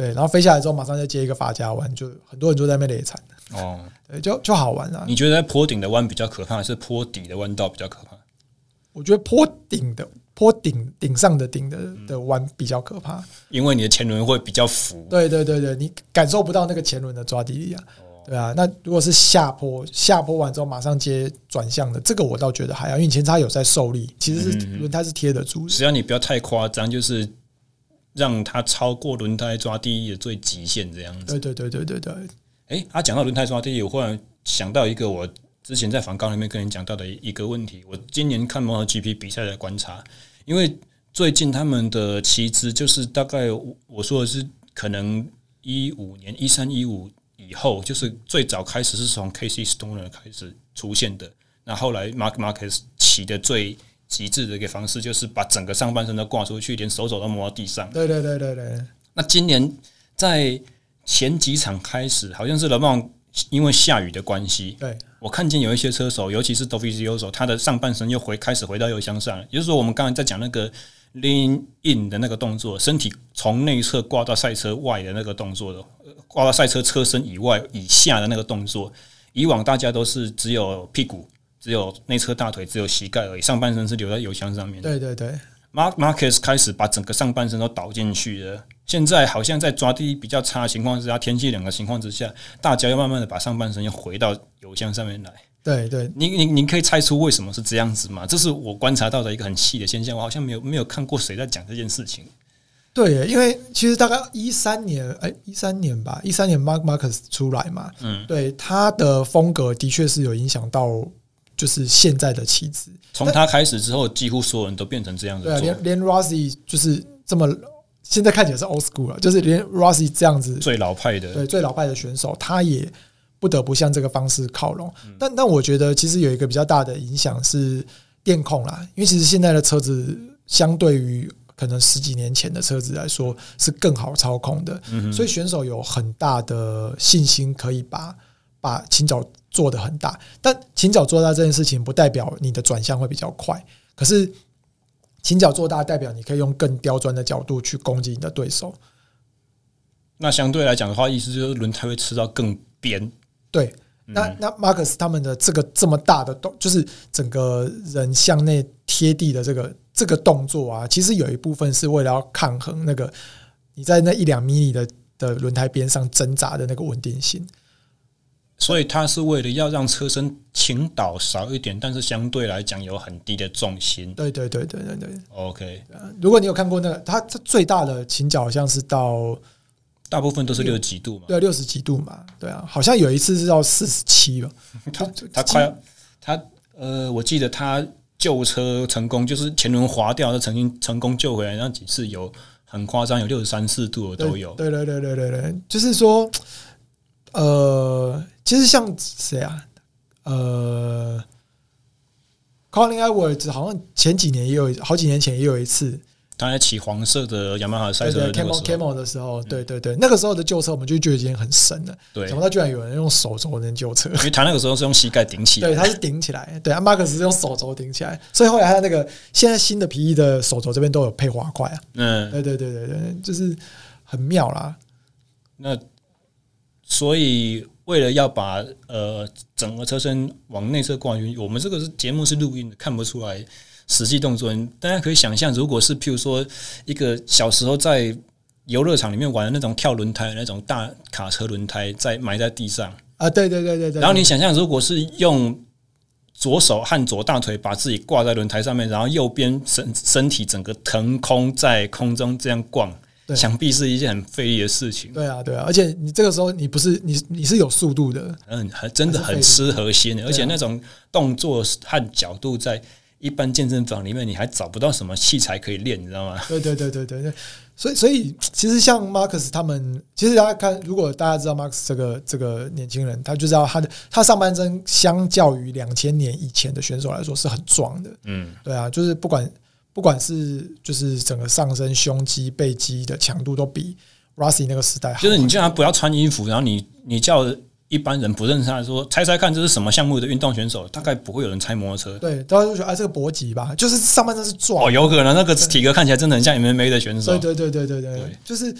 对，然后飞下来之后，马上再接一个发夹弯，就很多人就在那边累惨哦。对，就就好玩啊。你觉得在坡顶的弯比较可怕，还是坡底的弯道比较可怕？我觉得坡顶的坡顶顶上的顶的的弯比较可怕，因为你的前轮会比较浮。对对对对，你感受不到那个前轮的抓地力啊。对啊，那如果是下坡，下坡完之后马上接转向的，这个我倒觉得还好，因为前叉有在受力，其实是轮胎是贴得住的。只要你不要太夸张，就是。让它超过轮胎抓地力的最极限，这样子。对对对对对对。哎，他讲到轮胎抓地力，我忽然想到一个我之前在访纲里面跟你讲到的一个问题。我今年看 MotoGP 比赛的观察，因为最近他们的骑姿就是大概我说的是可能一五年一三一五以后，就是最早开始是从 Casey Stoner 开始出现的。那后来 Mark Marquez 骑的最极致的一个方式就是把整个上半身都挂出去，连手肘都磨到地上。对对对对对。那今年在前几场开始，好像是勒芒因为下雨的关系，对我看见有一些车手，尤其是 Dovizioso，他的上半身又回开始回到油箱上。也就是说，我们刚才在讲那个 lean in 的那个动作，身体从内侧挂到赛车外的那个动作的，挂到赛车车身以外以下的那个动作，以往大家都是只有屁股。只有内侧大腿，只有膝盖而已，上半身是留在油箱上面。对对对，Mark Marquez 开始把整个上半身都倒进去了。现在好像在抓地比较差的情况之下，天气冷的情况之下，大家要慢慢的把上半身又回到油箱上面来。对对，您您您可以猜出为什么是这样子吗？这是我观察到的一个很细的现象，我好像没有没有看过谁在讲这件事情。对，因为其实大概一三年，哎，一三年吧，一三年 Mark Marquez 出来嘛，嗯，对，他的风格的确是有影响到。就是现在的棋子，从他开始之后，几乎所有人都变成这样子。对啊，连连 Rossi 就是这么，现在看起来是 old school 了，就是连 Rossi 这样子最老派的，对最老派的选手，他也不得不向这个方式靠拢。但但我觉得其实有一个比较大的影响是电控啦，因为其实现在的车子相对于可能十几年前的车子来说是更好操控的，所以选手有很大的信心可以把把倾角做的很大。但倾角做大这件事情不代表你的转向会比较快，可是倾角做大代表你可以用更刁钻的角度去攻击你的对手。那相对来讲的话，意思就是轮胎会吃到更边。对，那那 Marcus 他们的这个这么大的动，就是整个人向内贴地的这个这个动作啊，其实有一部分是为了要抗衡那个你在那一两米米的的轮胎边上挣扎的那个稳定性。所以它是为了要让车身倾倒少一点，但是相对来讲有很低的重心。对对对对对对。OK，如果你有看过那个，它它最大的倾角好像是到。大部分都是六十几度嘛，对，六十几度嘛，对啊，好像有一次是到四十七吧。它它快要他呃，我记得它救车成功，就是前轮滑掉，他曾经成功救回来，那几次有很夸张，有六十三四度的都有。对对对对对对，就是说，呃，其实像谁啊？呃，Colin Edwards 好像前几年也有，好几年前也有一次。他在骑黄色的雅马哈赛车的 Camel Camel 的时候，对对对，那个时候的旧车我们就觉得已经很神了。对，想不到居然有人用手肘能救车，因为他那个时候是用膝盖顶起来，对，他是顶起来，对，阿马克斯是用手肘顶起来，所以后来他那个现在新的皮衣的手肘这边都有配滑块啊。嗯，对对对对对，就是很妙啦。那所以为了要把呃整个车身往内侧挂匀，我们这个是节目是录音的，看不出来。实际动作，大家可以想象，如果是譬如说一个小时候在游乐场里面玩的那种跳轮胎那种大卡车轮胎，在埋在地上啊，对对对对对。然后你想象，如果是用左手和左大腿把自己挂在轮胎上面，然后右边身身体整个腾空在空中这样逛，想必是一件很费力的事情。对啊，对啊，而且你这个时候你不是你你是有速度的，嗯，还真的很吃核心的，而且那种动作和角度在。一般健身房里面，你还找不到什么器材可以练，你知道吗？对对对对对对，所以所以其实像 Marcus 他们，其实大家看，如果大家知道 Marcus 这个这个年轻人，他就知道他的他上半身相较于两千年以前的选手来说是很壮的。嗯，对啊，就是不管不管是就是整个上身胸肌背肌的强度都比 Rossi 那个时代好。就是你叫他不要穿衣服，然后你你叫。一般人不认识他，说猜猜看这是什么项目的运动选手，大概不会有人猜摩托车。对，大家就觉得啊，这个搏击吧，就是上半身是壮。哦，有可能那个体格看起来真的很像 MMA 的选手。对对对对对对，对就是，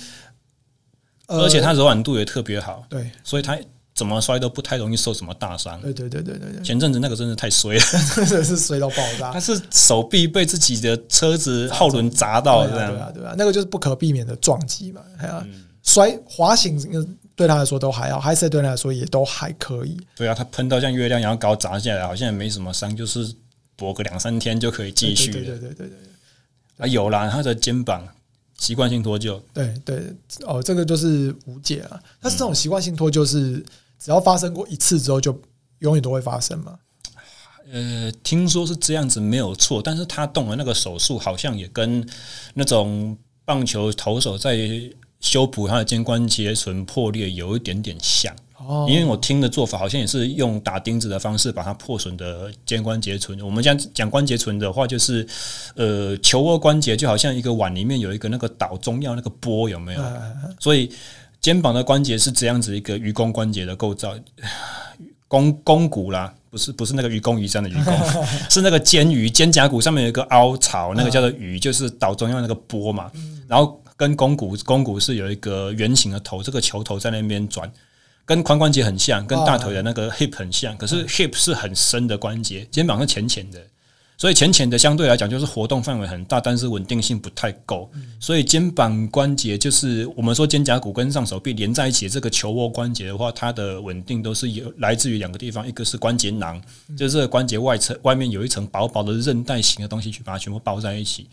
而且他柔软度也特别好。对，所以他怎么摔都不太容易受什么大伤。对对对对对，前阵子那个真的太衰了，真的是衰到爆炸。他是手臂被自己的车子后轮砸到这样，对啊对啊，那个就是不可避免的撞击嘛。摔滑行。对他来说都还好，High Side 对他来说也都还可以。对啊，他喷到像月亮一样高砸下来，好像也没什么伤，就是搏个两三天就可以继续。对对对对对，对啊，有啦，他的肩膀习惯性脱臼。对对哦，这个就是无解啊。但是这种习惯性脱臼是只要发生过一次之后就永远都会发生吗？呃，听说是这样子没有错，但是他动了那个手术好像也跟那种棒球投手在。修补他的肩关节唇破裂有一点点像，因为我听的做法好像也是用打钉子的方式把它破损的肩关节唇。我们讲讲关节唇的话，就是呃球窝关节就好像一个碗里面有一个那个倒中药那个波有没有？所以肩膀的关节是这样子一个鱼弓关节的构造，肱肱骨啦，不是不是那个愚公移山的愚公，是那个肩盂肩胛骨上面有一个凹槽，那个叫做盂，就是岛中央那个波嘛，然后。跟肱骨，肱骨是有一个圆形的头，这个球头在那边转，跟髋关节很像，跟大腿的那个 hip 很像。可是 hip 是很深的关节，肩膀是浅浅的，所以浅浅的相对来讲就是活动范围很大，但是稳定性不太够。所以肩膀关节就是我们说肩胛骨跟上手臂连在一起的这个球窝关节的话，它的稳定都是有来自于两个地方，一个是关节囊，就是关节外侧外面有一层薄薄的韧带型的东西去把它全部包在一起。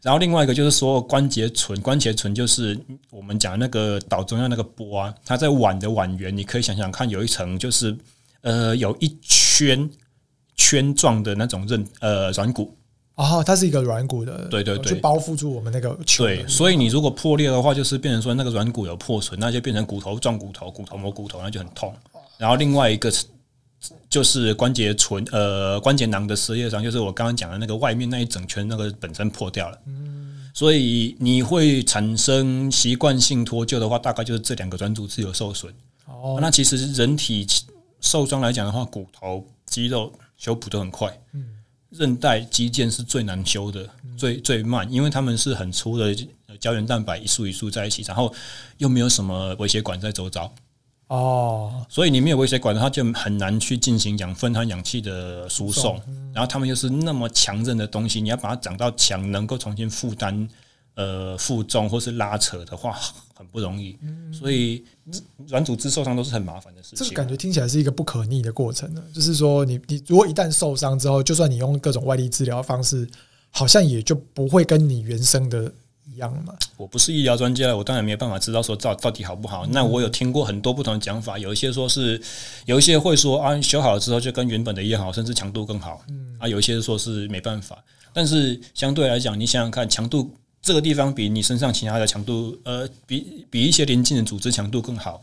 然后另外一个就是说关节唇，关节唇就是我们讲那个岛中央那个波啊，它在碗的碗缘，你可以想想看，有一层就是呃有一圈圈状的那种韧呃软骨哦，它是一个软骨的，对对对，去包覆住我们那个球。对，所以你如果破裂的话，就是变成说那个软骨有破损，那就变成骨头撞骨头，骨头磨骨头，那就很痛。然后另外一个就是关节唇呃关节囊的撕裂伤，就是我刚刚讲的那个外面那一整圈那个本身破掉了。嗯，所以你会产生习惯性脱臼的话，大概就是这两个软组织有受损。哦，那其实人体受伤来讲的话，骨头、肌肉修补都很快。嗯，韧带、肌腱是最难修的，最最慢，因为他们是很粗的胶原蛋白一束一束在一起，然后又没有什么微血管在周遭。哦，所以你没有微血管的话，就很难去进行养分和氧气的输送。然后他们又是那么强韧的东西，你要把它长到强，能够重新负担。呃，负重或是拉扯的话很不容易，嗯、所以软组织受伤都是很麻烦的事情。这个感觉听起来是一个不可逆的过程呢。就是说你，你你如果一旦受伤之后，就算你用各种外力治疗方式，好像也就不会跟你原生的一样嘛。我不是医疗专家，我当然没有办法知道说到到底好不好。嗯、那我有听过很多不同的讲法，有一些说是，有一些会说啊，修好了之后就跟原本的一样好，甚至强度更好。嗯啊，有一些说是没办法。但是相对来讲，你想想看，强度。这个地方比你身上其他的强度，呃，比比一些邻近的组织强度更好。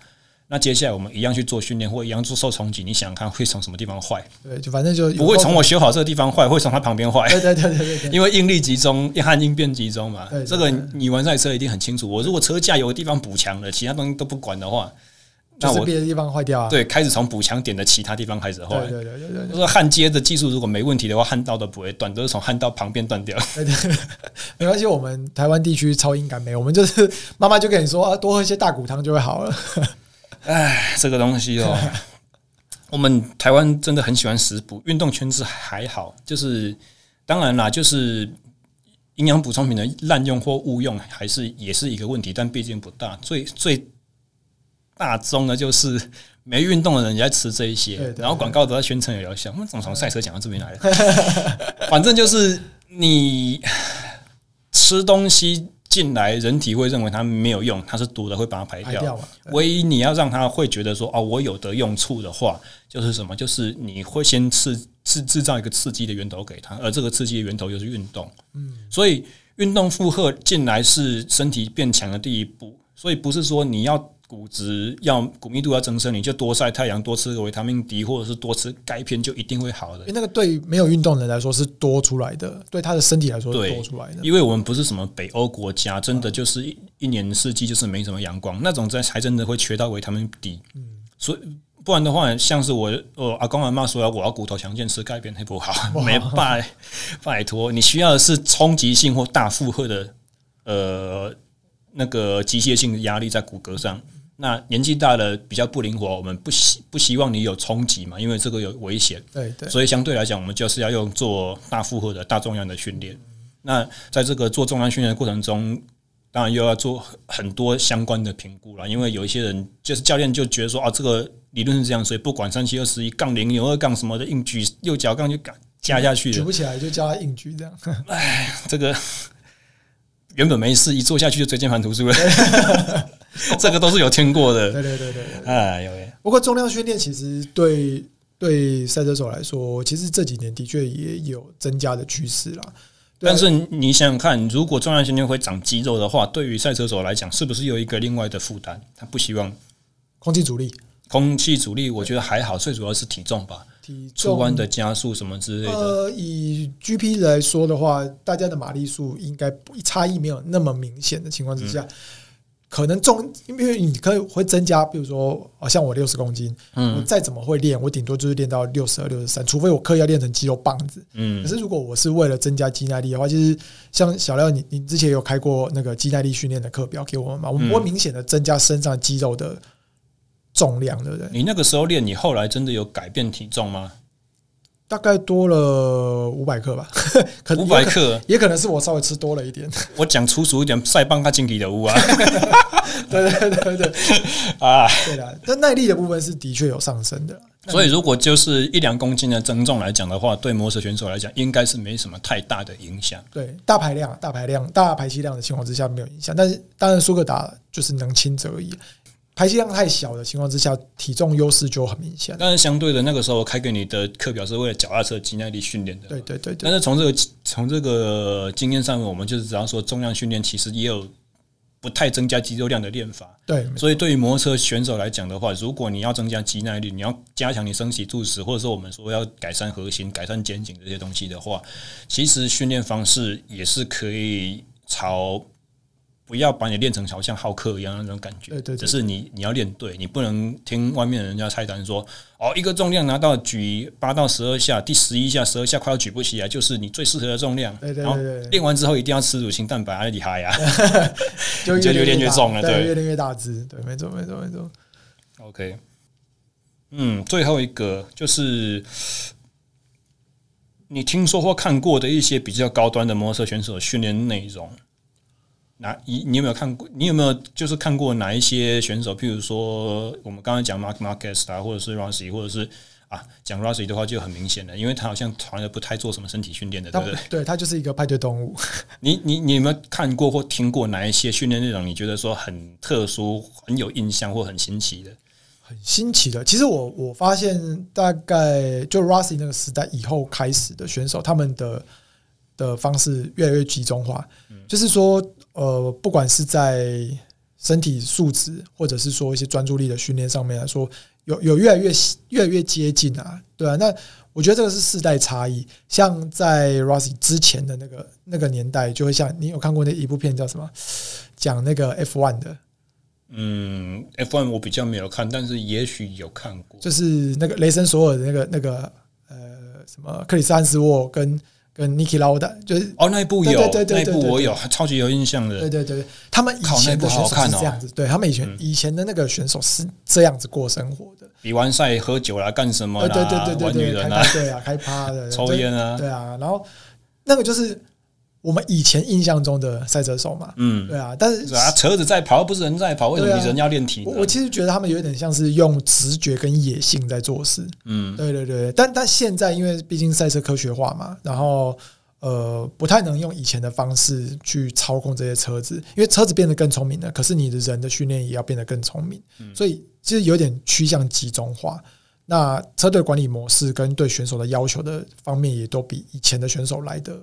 那接下来我们一样去做训练，或一样做受冲击，你想想看会从什么地方坏？对，就反正就不会从我修好这个地方坏，会从它旁边坏。对对对对对，因为应力集中，和应变集中嘛。对，这个你玩赛车一定很清楚。我如果车架有个地方补强了，其他东西都不管的话。那我别的地方坏掉啊？对，开始从补强点的其他地方开始坏。对对对对对。就是焊接的技术如果没问题的话，焊道都不会断，都是从焊道旁边断掉。对对，没关系，我们台湾地区超音感美，我们就是妈妈就跟你说啊，多喝一些大骨汤就会好了。哎，这个东西哦，我们台湾真的很喜欢食补，运动圈子还好，就是当然啦，就是营养补充品的滥用或误用，还是也是一个问题，但毕竟不大。最最。大宗呢，就是没运动的人也在吃这一些，然后广告都在宣传有疗效。我们怎么从赛车讲到这边来了？反正就是你吃东西进来，人体会认为它没有用，它是毒的，会把它排掉。唯一你要让它会觉得说哦，我有得用处的话，就是什么？就是你会先刺制制造一个刺激的源头给它，而这个刺激的源头就是运动。嗯，所以运动负荷进来是身体变强的第一步，所以不是说你要。骨质要骨密度要增生，你就多晒太阳，多吃个维他命 D，或者是多吃钙片，就一定会好的。因为那个对没有运动的人来说是多出来的，对他的身体来说是多出来的。因为我们不是什么北欧国家，真的就是一一年四季就是没什么阳光，那种在还真的会缺到维他命 D。嗯，所以不然的话，像是我呃阿公阿妈说我要骨头强健，吃钙片还不好，没拜拜托，你需要的是冲击性或大负荷的呃那个机械性的压力在骨骼上。那年纪大了比较不灵活，我们不希不希望你有冲击嘛，因为这个有危险。对对，所以相对来讲，我们就是要用做大负荷的大重量的训练。那在这个做重量训练的过程中，当然又要做很多相关的评估了，因为有一些人就是教练就觉得说啊，这个理论是这样，所以不管三七二十一杠零牛二杠什么的硬举右脚杠就敢加下去，举不起来就叫他硬举这样。哎，这个原本没事，一做下去就椎间盘突出了。这个都是有听过的，对对对对，哎，有耶。不过重量训练其实对对赛车手来说，其实这几年的确也有增加的趋势啦。但是你想想看，如果重量训练会长肌肉的话，对于赛车手来讲，是不是有一个另外的负担？他不希望空气阻力，空气阻力，我觉得还好，最主要是体重吧，体重出弯的加速什么之类的。呃，以 GP 来说的话，大家的马力数应该差异没有那么明显的情况之下。嗯可能重，因为你可以会增加，比如说，像我六十公斤，嗯，我再怎么会练，我顶多就是练到六十二、六十三，除非我刻意要练成肌肉棒子，嗯。可是如果我是为了增加肌耐力的话，就是像小廖，你你之前有开过那个肌耐力训练的课表给我们吗？我们会明显的增加身上肌肉的重量，对不对？你那个时候练，你后来真的有改变体重吗？大概多了五百克吧，可能五百克也可能是我稍微吃多了一点。我讲粗俗一点，塞棒他经体的屋啊，对对对对啊，对的。但耐力的部分是的确有上升的。所以如果就是一两公斤的增重来讲的话，对摩托选手来讲，应该是没什么太大的影响。对，大排量、大排量、大排气量的情况之下没有影响，但是当然苏格达就是能轻则已。排气量太小的情况之下，体重优势就很明显。但是相对的，那个时候开给你的课表是为了脚踏车肌耐力训练的。对对对，对。但是从这个从这个经验上面，我们就是只要说重量训练，其实也有不太增加肌肉量的练法。对，所以对于摩托车选手来讲的话，如果你要增加肌耐力，你要加强你升起柱时，或者说我们说要改善核心、改善肩颈这些东西的话，其实训练方式也是可以朝。不要把你练成好像好客一样那种感觉，对对，只是你你要练对，你不能听外面人家菜单说哦，一个重量拿到举八到十二下，第十一下、十二下快要举不起来，就是你最适合的重量。对对对，练完之后一定要吃乳清蛋白，啊厉害呀，就越练越重了，对，越练越大只，对，没错没错没错。OK，嗯，最后一个就是你听说或看过的一些比较高端的摩托车选手训练内容。哪一？你有没有看过？你有没有就是看过哪一些选手？譬如说，我们刚刚讲 Mark Marquez 啊，或者是 Rossi，或者是啊，讲 Rossi 的话就很明显了，因为他好像从来不太做什么身体训练的，对不对？对，他就是一个派对动物。你你你有没有看过或听过哪一些训练内容？你觉得说很特殊、很有印象或很新奇的？很新奇的。其实我我发现，大概就 Rossi 那个时代以后开始的选手，他们的的方式越来越集中化，嗯、就是说。呃，不管是在身体素质，或者是说一些专注力的训练上面来说，有有越来越越来越接近啊，对啊。那我觉得这个是世代差异。像在 Rossi 之前的那个那个年代，就会像你有看过那一部片叫什么？讲那个 F1 的。嗯，F1 我比较没有看，但是也许有看过。就是那个雷神索尔的那个那个呃什么克里斯安斯沃跟。跟 Niki Lauda 就是哦，那一部有，那一部我有，超级有印象的。对对对，他们以前的选手是这样子，对他们以前以前的那个选手是这样子过生活的。比完赛喝酒啦，干什么啦？对对对对对，玩女人啊，对啊，开趴的，抽烟啊，对啊。然后那个就是我们以前印象中的赛车手嘛，嗯，对啊。但是啊，车子在跑，不是人在跑，为什么你人要练体？我其实觉得他们有点像是用直觉跟野性在做事。嗯，对对对。但但现在因为毕竟赛车科学化嘛，然后。呃，不太能用以前的方式去操控这些车子，因为车子变得更聪明了。可是你的人的训练也要变得更聪明，所以其实有点趋向集中化。那车队管理模式跟对选手的要求的方面，也都比以前的选手来得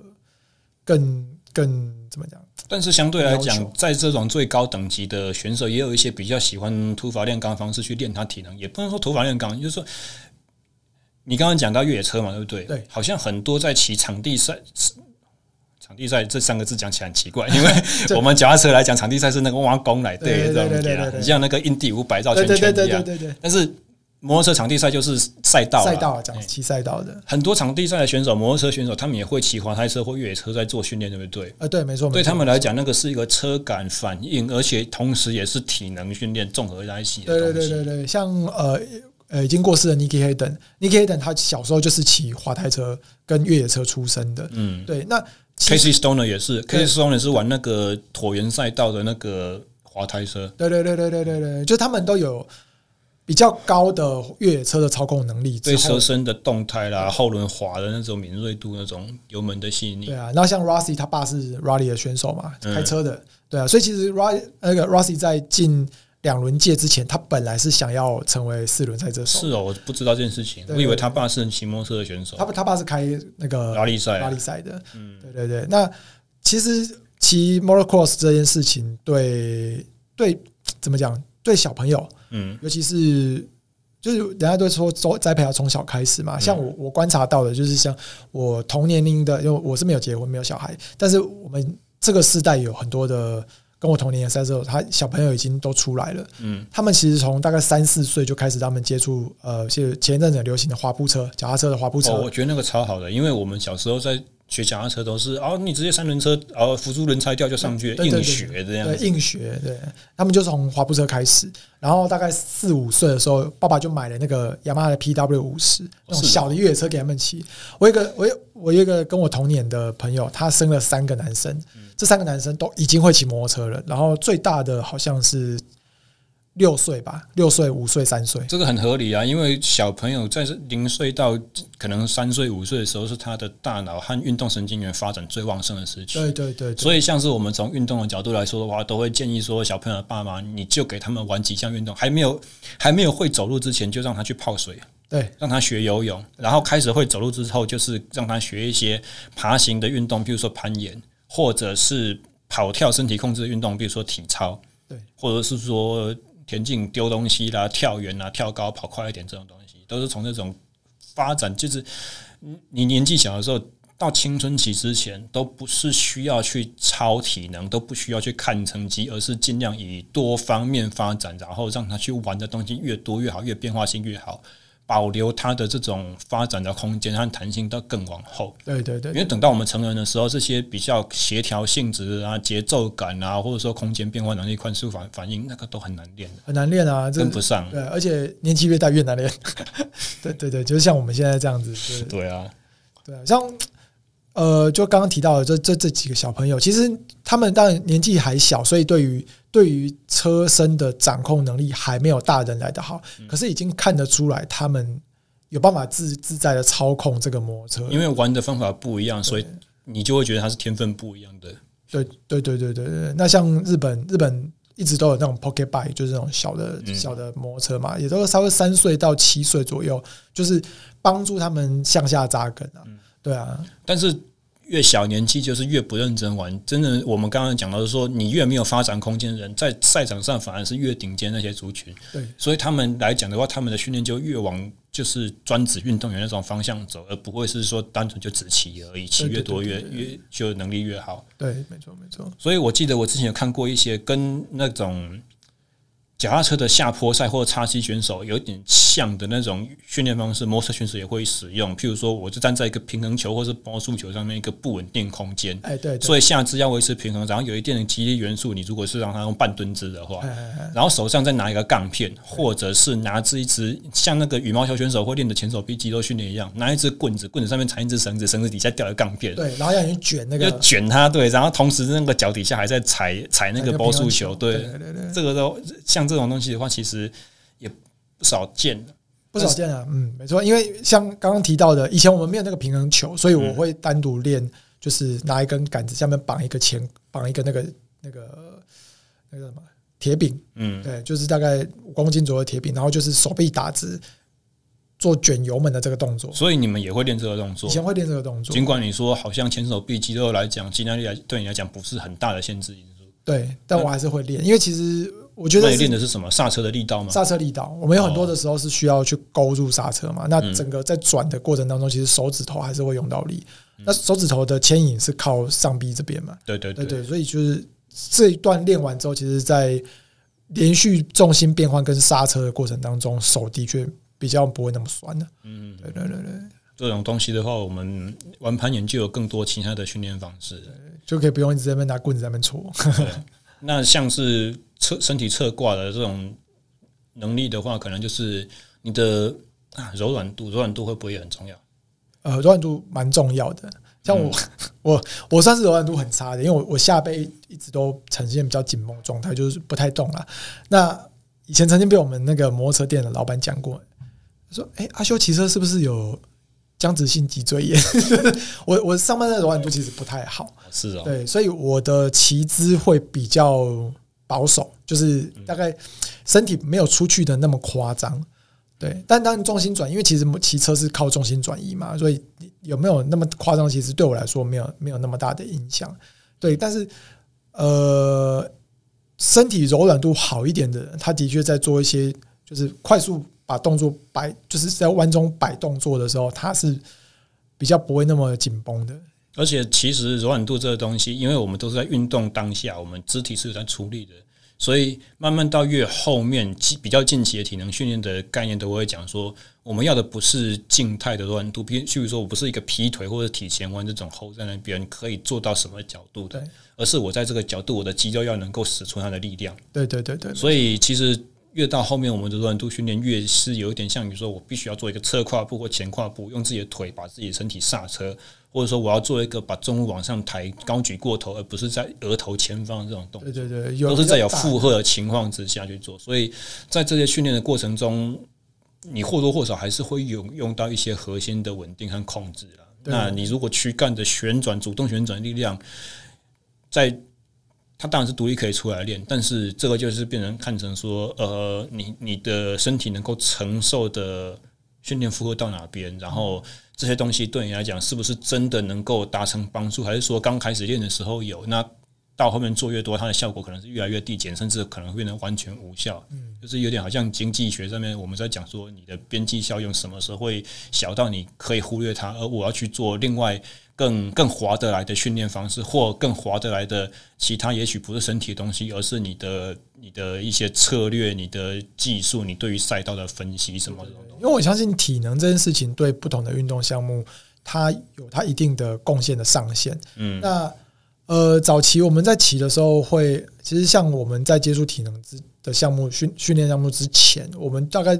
更更怎么讲？但是相对来讲，在这种最高等级的选手，也有一些比较喜欢土法炼钢的方式去练他体能，也不能说土法炼钢，就是说。你刚刚讲到越野车嘛，对不对？对，好像很多在骑场地赛，场地赛这三个字讲起来很奇怪，因为我们脚踏车来讲，场地赛是那个挖工来对这种的，你像那个印第五百绕圈圈一样。但是摩托车场地赛就是赛道，赛道讲骑赛道的。很多场地赛的选手，摩托车选手，他们也会骑滑胎车或越野车在做训练，对不对？呃，对，没错。对他们来讲，那个是一个车感反应，而且同时也是体能训练综合在一起的东西。对对对对对，像呃。呃，已经过世的 Nicky Hayden，Nicky Hayden 他小时候就是骑滑胎车跟越野车出身的。嗯，对。那 Casey Stoner 也是，Casey Stoner 是玩那个椭圆赛道的那个滑胎车。对对对对对对对，就他们都有比较高的越野车的操控能力，对车身的动态啦、后轮滑的那种敏锐度、那种油门的吸引力。对啊，然后像 Rossi 他爸是 Rally 的选手嘛，开车的。对啊，所以其实 Rossi 那个 Rossi 在进。两轮界之前，他本来是想要成为四轮赛车手。是哦，我不知道这件事情。我以为他爸是骑摩托车的选手。他他爸是开那个拉力赛，拉力赛的。嗯，对对对。那其实骑 motocross 这件事情對，对对，怎么讲？对小朋友，嗯，尤其是就是人家都说栽栽培要从小开始嘛。像我我观察到的，就是像我同年龄的，因为我是没有结婚，没有小孩，但是我们这个世代有很多的。跟我同年的赛车手，他小朋友已经都出来了。嗯，他们其实从大概三四岁就开始，他们接触呃，就前一阵子流行的滑步车、脚踏车的滑步车。哦，我觉得那个超好的，因为我们小时候在学脚踏车都是哦，你直接三轮车，哦，辅助轮拆掉就上去，硬学这样。对，硬学。对，他们就从滑步车开始，然后大概四五岁的时候，爸爸就买了那个雅马哈的 PW 五十那种小的越野车给他们骑。我有一个，我有我有一个跟我同年的朋友，他生了三个男生。这三个男生都已经会骑摩托车了，然后最大的好像是六岁吧，六岁、五岁、三岁，这个很合理啊，因为小朋友在零岁到可能三岁、五岁的时候，是他的大脑和运动神经元发展最旺盛的时期。对对对，所以像是我们从运动的角度来说的话，都会建议说，小朋友的爸妈，你就给他们玩几项运动，还没有还没有会走路之前，就让他去泡水，对，让他学游泳，然后开始会走路之后，就是让他学一些爬行的运动，比如说攀岩。或者是跑跳身体控制的运动，比如说体操，对，或者是说田径丢东西啦、跳远啦、跳高、跑快一点这种东西，都是从这种发展，就是你年纪小的时候。到青春期之前，都不是需要去超体能，都不需要去看成绩，而是尽量以多方面发展，然后让他去玩的东西越多越好，越变化性越好，保留它的这种发展的空间和弹性到更往后。对对对，因为等到我们成人的时候，这些比较协调性质啊、节奏感啊，或者说空间变化能力、快速反反应，那个都很难练的，很难练啊，跟不上。对，而且年纪越大越难练。对对对，就是像我们现在这样子。对，对啊，对啊，像。呃，就刚刚提到的这这这几个小朋友，其实他们当然年纪还小，所以对于对于车身的掌控能力还没有大人来的好。可是已经看得出来，他们有办法自自在的操控这个摩托车。因为玩的方法不一样，所以你就会觉得他是天分不一样的。对对对对对对。那像日本，日本一直都有那种 Pocket Bike，就是那种小的小的摩托车嘛，也都是稍微三岁到七岁左右，就是帮助他们向下扎根啊。对啊，但是越小年纪就是越不认真玩。真的，我们刚刚讲到的说，你越没有发展空间的人，在赛场上反而是越顶尖那些族群。对，所以他们来讲的话，他们的训练就越往就是专职运动员那种方向走，而不会是说单纯就只骑而已，骑越多越越就能力越好。对，没错没错。所以我记得我之前有看过一些跟那种。脚踏车的下坡赛或者叉七选手有点像的那种训练方式，摩托车选手也会使用。譬如说，我就站在一个平衡球或是包速球上面一个不稳定空间，哎对，所以下肢要维持平衡，然后有一定的肌力元素。你如果是让他用半蹲姿的话，然后手上再拿一个杠片，或者是拿着一支像那个羽毛球选手会练的前手臂肌肉训练一样，拿一支棍子，棍子上面缠一只绳子，绳子底下吊一个杠片，对，然后让你卷那个，就卷它，对，然后同时那个脚底下还在踩踩那个包速球，对，对对对，这个都像这种东西的话，其实。也不少见，不少见啊。嗯，没错，因为像刚刚提到的，以前我们没有那个平衡球，所以我会单独练，就是拿一根杆子下面绑一个前，绑一个那个那个那个什么铁饼，嗯，对，就是大概五公斤左右的铁饼，然后就是手臂打直做卷油门的这个动作。所以你们也会练这个动作？以前会练这个动作。尽管你说好像前手臂肌肉来讲，肌耐力来对你来讲不是很大的限制因素，对，但我还是会练，因为其实。我觉得练的是什么？刹车的力道吗？刹车力道，我们有很多的时候是需要去勾住刹车嘛。那整个在转的过程当中，其实手指头还是会用到力。那手指头的牵引是靠上臂这边嘛？对对对对，所以就是这一段练完之后，其实，在连续重心变换跟刹车的过程当中，手的确比较不会那么酸的。嗯，对对对对，这种东西的话，我们玩攀岩就有更多其他的训练方式，就可以不用一直在那边拿棍子在那边戳。那像是。侧身体侧挂的这种能力的话，可能就是你的啊柔软度，柔软度会不会也很重要？呃，柔软度蛮重要的。像我，嗯、我我算是柔软度很差的，因为我我下背一直都呈现比较紧绷状态，就是不太动了。那以前曾经被我们那个摩托车店的老板讲过，他说：“哎、欸，阿修骑车是不是有僵直性脊椎炎？” 我我上半身的柔软度其实不太好，是哦，对，所以我的骑姿会比较。保守就是大概身体没有出去的那么夸张，对。但当重心转，因为其实骑车是靠重心转移嘛，所以有没有那么夸张？其实对我来说没有没有那么大的影响，对。但是呃，身体柔软度好一点的人，他的确在做一些就是快速把动作摆，就是在弯中摆动作的时候，它是比较不会那么紧绷的。而且，其实柔软度这个东西，因为我们都是在运动当下，我们肢体是有在处理的，所以慢慢到越后面，比较近期的体能训练的概念，都会讲说，我们要的不是静态的柔软度，比如，譬如说我不是一个劈腿或者体前弯这种 hold 在那边可以做到什么角度的，而是我在这个角度，我的肌肉要能够使出它的力量。对对对对。所以，其实越到后面，我们的柔软度训练越是有一点像，比如说我必须要做一个侧跨步或前跨步，用自己的腿把自己的身体刹车。或者说我要做一个把重物往上抬、高举过头，而不是在额头前方这种动作。对对对，都是在有负荷的情况之下去做。所以在这些训练的过程中，你或多或少还是会有用到一些核心的稳定和控制了。那你如果躯干的旋转、主动旋转力量，在它当然是独立可以出来练，但是这个就是变成看成说，呃，你你的身体能够承受的训练负荷到哪边，然后。这些东西对你来讲是不是真的能够达成帮助？还是说刚开始练的时候有？那到后面做越多，它的效果可能是越来越递减，甚至可能变成完全无效。嗯，就是有点好像经济学上面我们在讲说，你的边际效用什么时候会小到你可以忽略它，而我要去做另外。更更划得来的训练方式，或更划得来的其他，也许不是身体的东西，而是你的你的一些策略、你的技术、你对于赛道的分析什么的。因为我相信体能这件事情对不同的运动项目，它有它一定的贡献的上限。嗯，那呃，早期我们在骑的时候会，会其实像我们在接触体能之的项目训训练项目之前，我们大概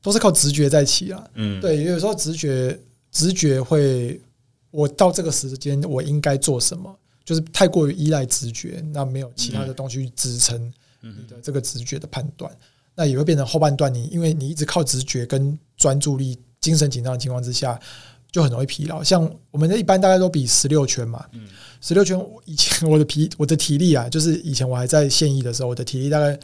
都是靠直觉在骑啊。嗯，对，有时候直觉直觉会。我到这个时间，我应该做什么？就是太过于依赖直觉，那没有其他的东西去支撑你的这个直觉的判断，那也会变成后半段你因为你一直靠直觉跟专注力、精神紧张的情况之下，就很容易疲劳。像我们的一般大概都比十六圈嘛，十六圈以前我的体我的体力啊，就是以前我还在现役的时候，我的体力大概。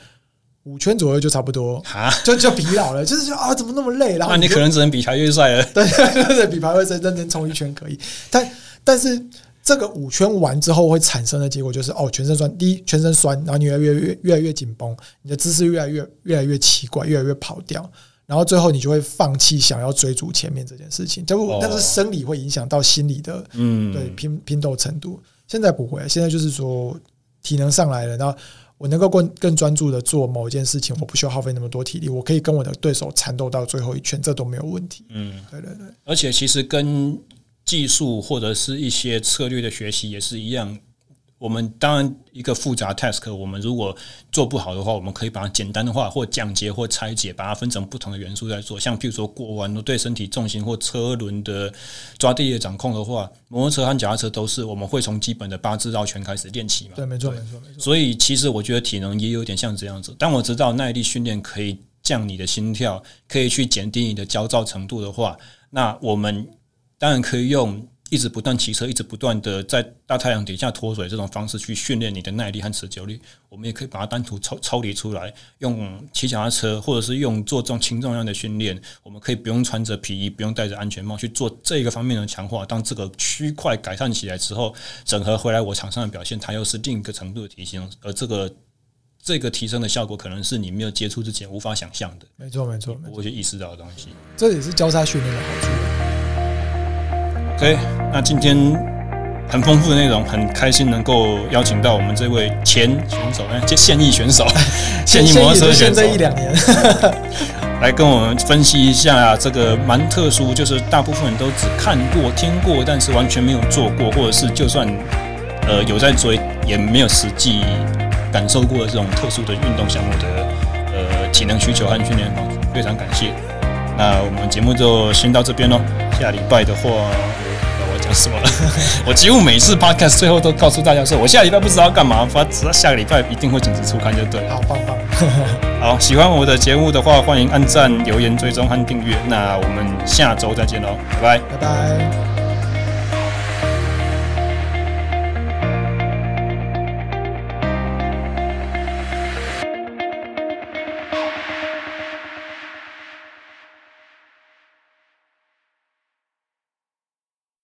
五圈左右就差不多，就就疲劳了，就是说啊，怎么那么累？然后那你可能只能比排越帅了。对对对，比排位赛认真冲一圈可以，但但是这个五圈完之后会产生的结果就是哦，全身酸，第一全身酸，然后你越来越越越来越紧绷，你的姿势越来越越来越奇怪，越来越跑掉，然后最后你就会放弃想要追逐前面这件事情。就但是生理会影响到心理的，嗯，对拼拼斗程度。现在不会，现在就是说体能上来了，然后。我能够更更专注的做某一件事情，我不需要耗费那么多体力，我可以跟我的对手缠斗到最后一圈，这都没有问题。嗯，对对对。而且其实跟技术或者是一些策略的学习也是一样。我们当然一个复杂 task，我们如果做不好的话，我们可以把它简单的化或降解或拆解，把它分成不同的元素来做。像譬如说过弯，对身体重心或车轮的抓地力掌控的话，摩托车和脚踏车都是我们会从基本的八字绕圈开始练起嘛。对，没错，没错，没错。所以其实我觉得体能也有点像这样子。但我知道耐力训练可以降你的心跳，可以去减低你的焦躁程度的话，那我们当然可以用。一直不断骑车，一直不断的在大太阳底下脱水，这种方式去训练你的耐力和持久力，我们也可以把它单独抽抽离出来，用骑脚踏车，或者是用做这种轻重量的训练，我们可以不用穿着皮衣，不用戴着安全帽去做这个方面的强化。当这个区块改善起来之后，整合回来我场上的表现，它又是另一个程度的提升。而这个这个提升的效果，可能是你没有接触之前无法想象的。没错，没错，我会去意识到的东西。这也是交叉训练的好处。OK，那今天很丰富的内容，很开心能够邀请到我们这位前选手，哎，现役选手，现役摩托车选手，一两年，来跟我们分析一下这个蛮特殊，就是大部分人都只看过、听过，但是完全没有做过，或者是就算呃有在追，也没有实际感受过的这种特殊的运动项目的呃体能需求和训练方式，非常感谢。那我们节目就先到这边喽，下礼拜的话。讲什么了？我几乎每次 podcast 最后都告诉大家说，我下礼拜不知道要干嘛，反正下个礼拜一定会准时出刊，就对了。好棒棒！好，喜欢我的节目的话，欢迎按赞、留言、追踪和订阅。那我们下周再见喽，拜拜，拜拜。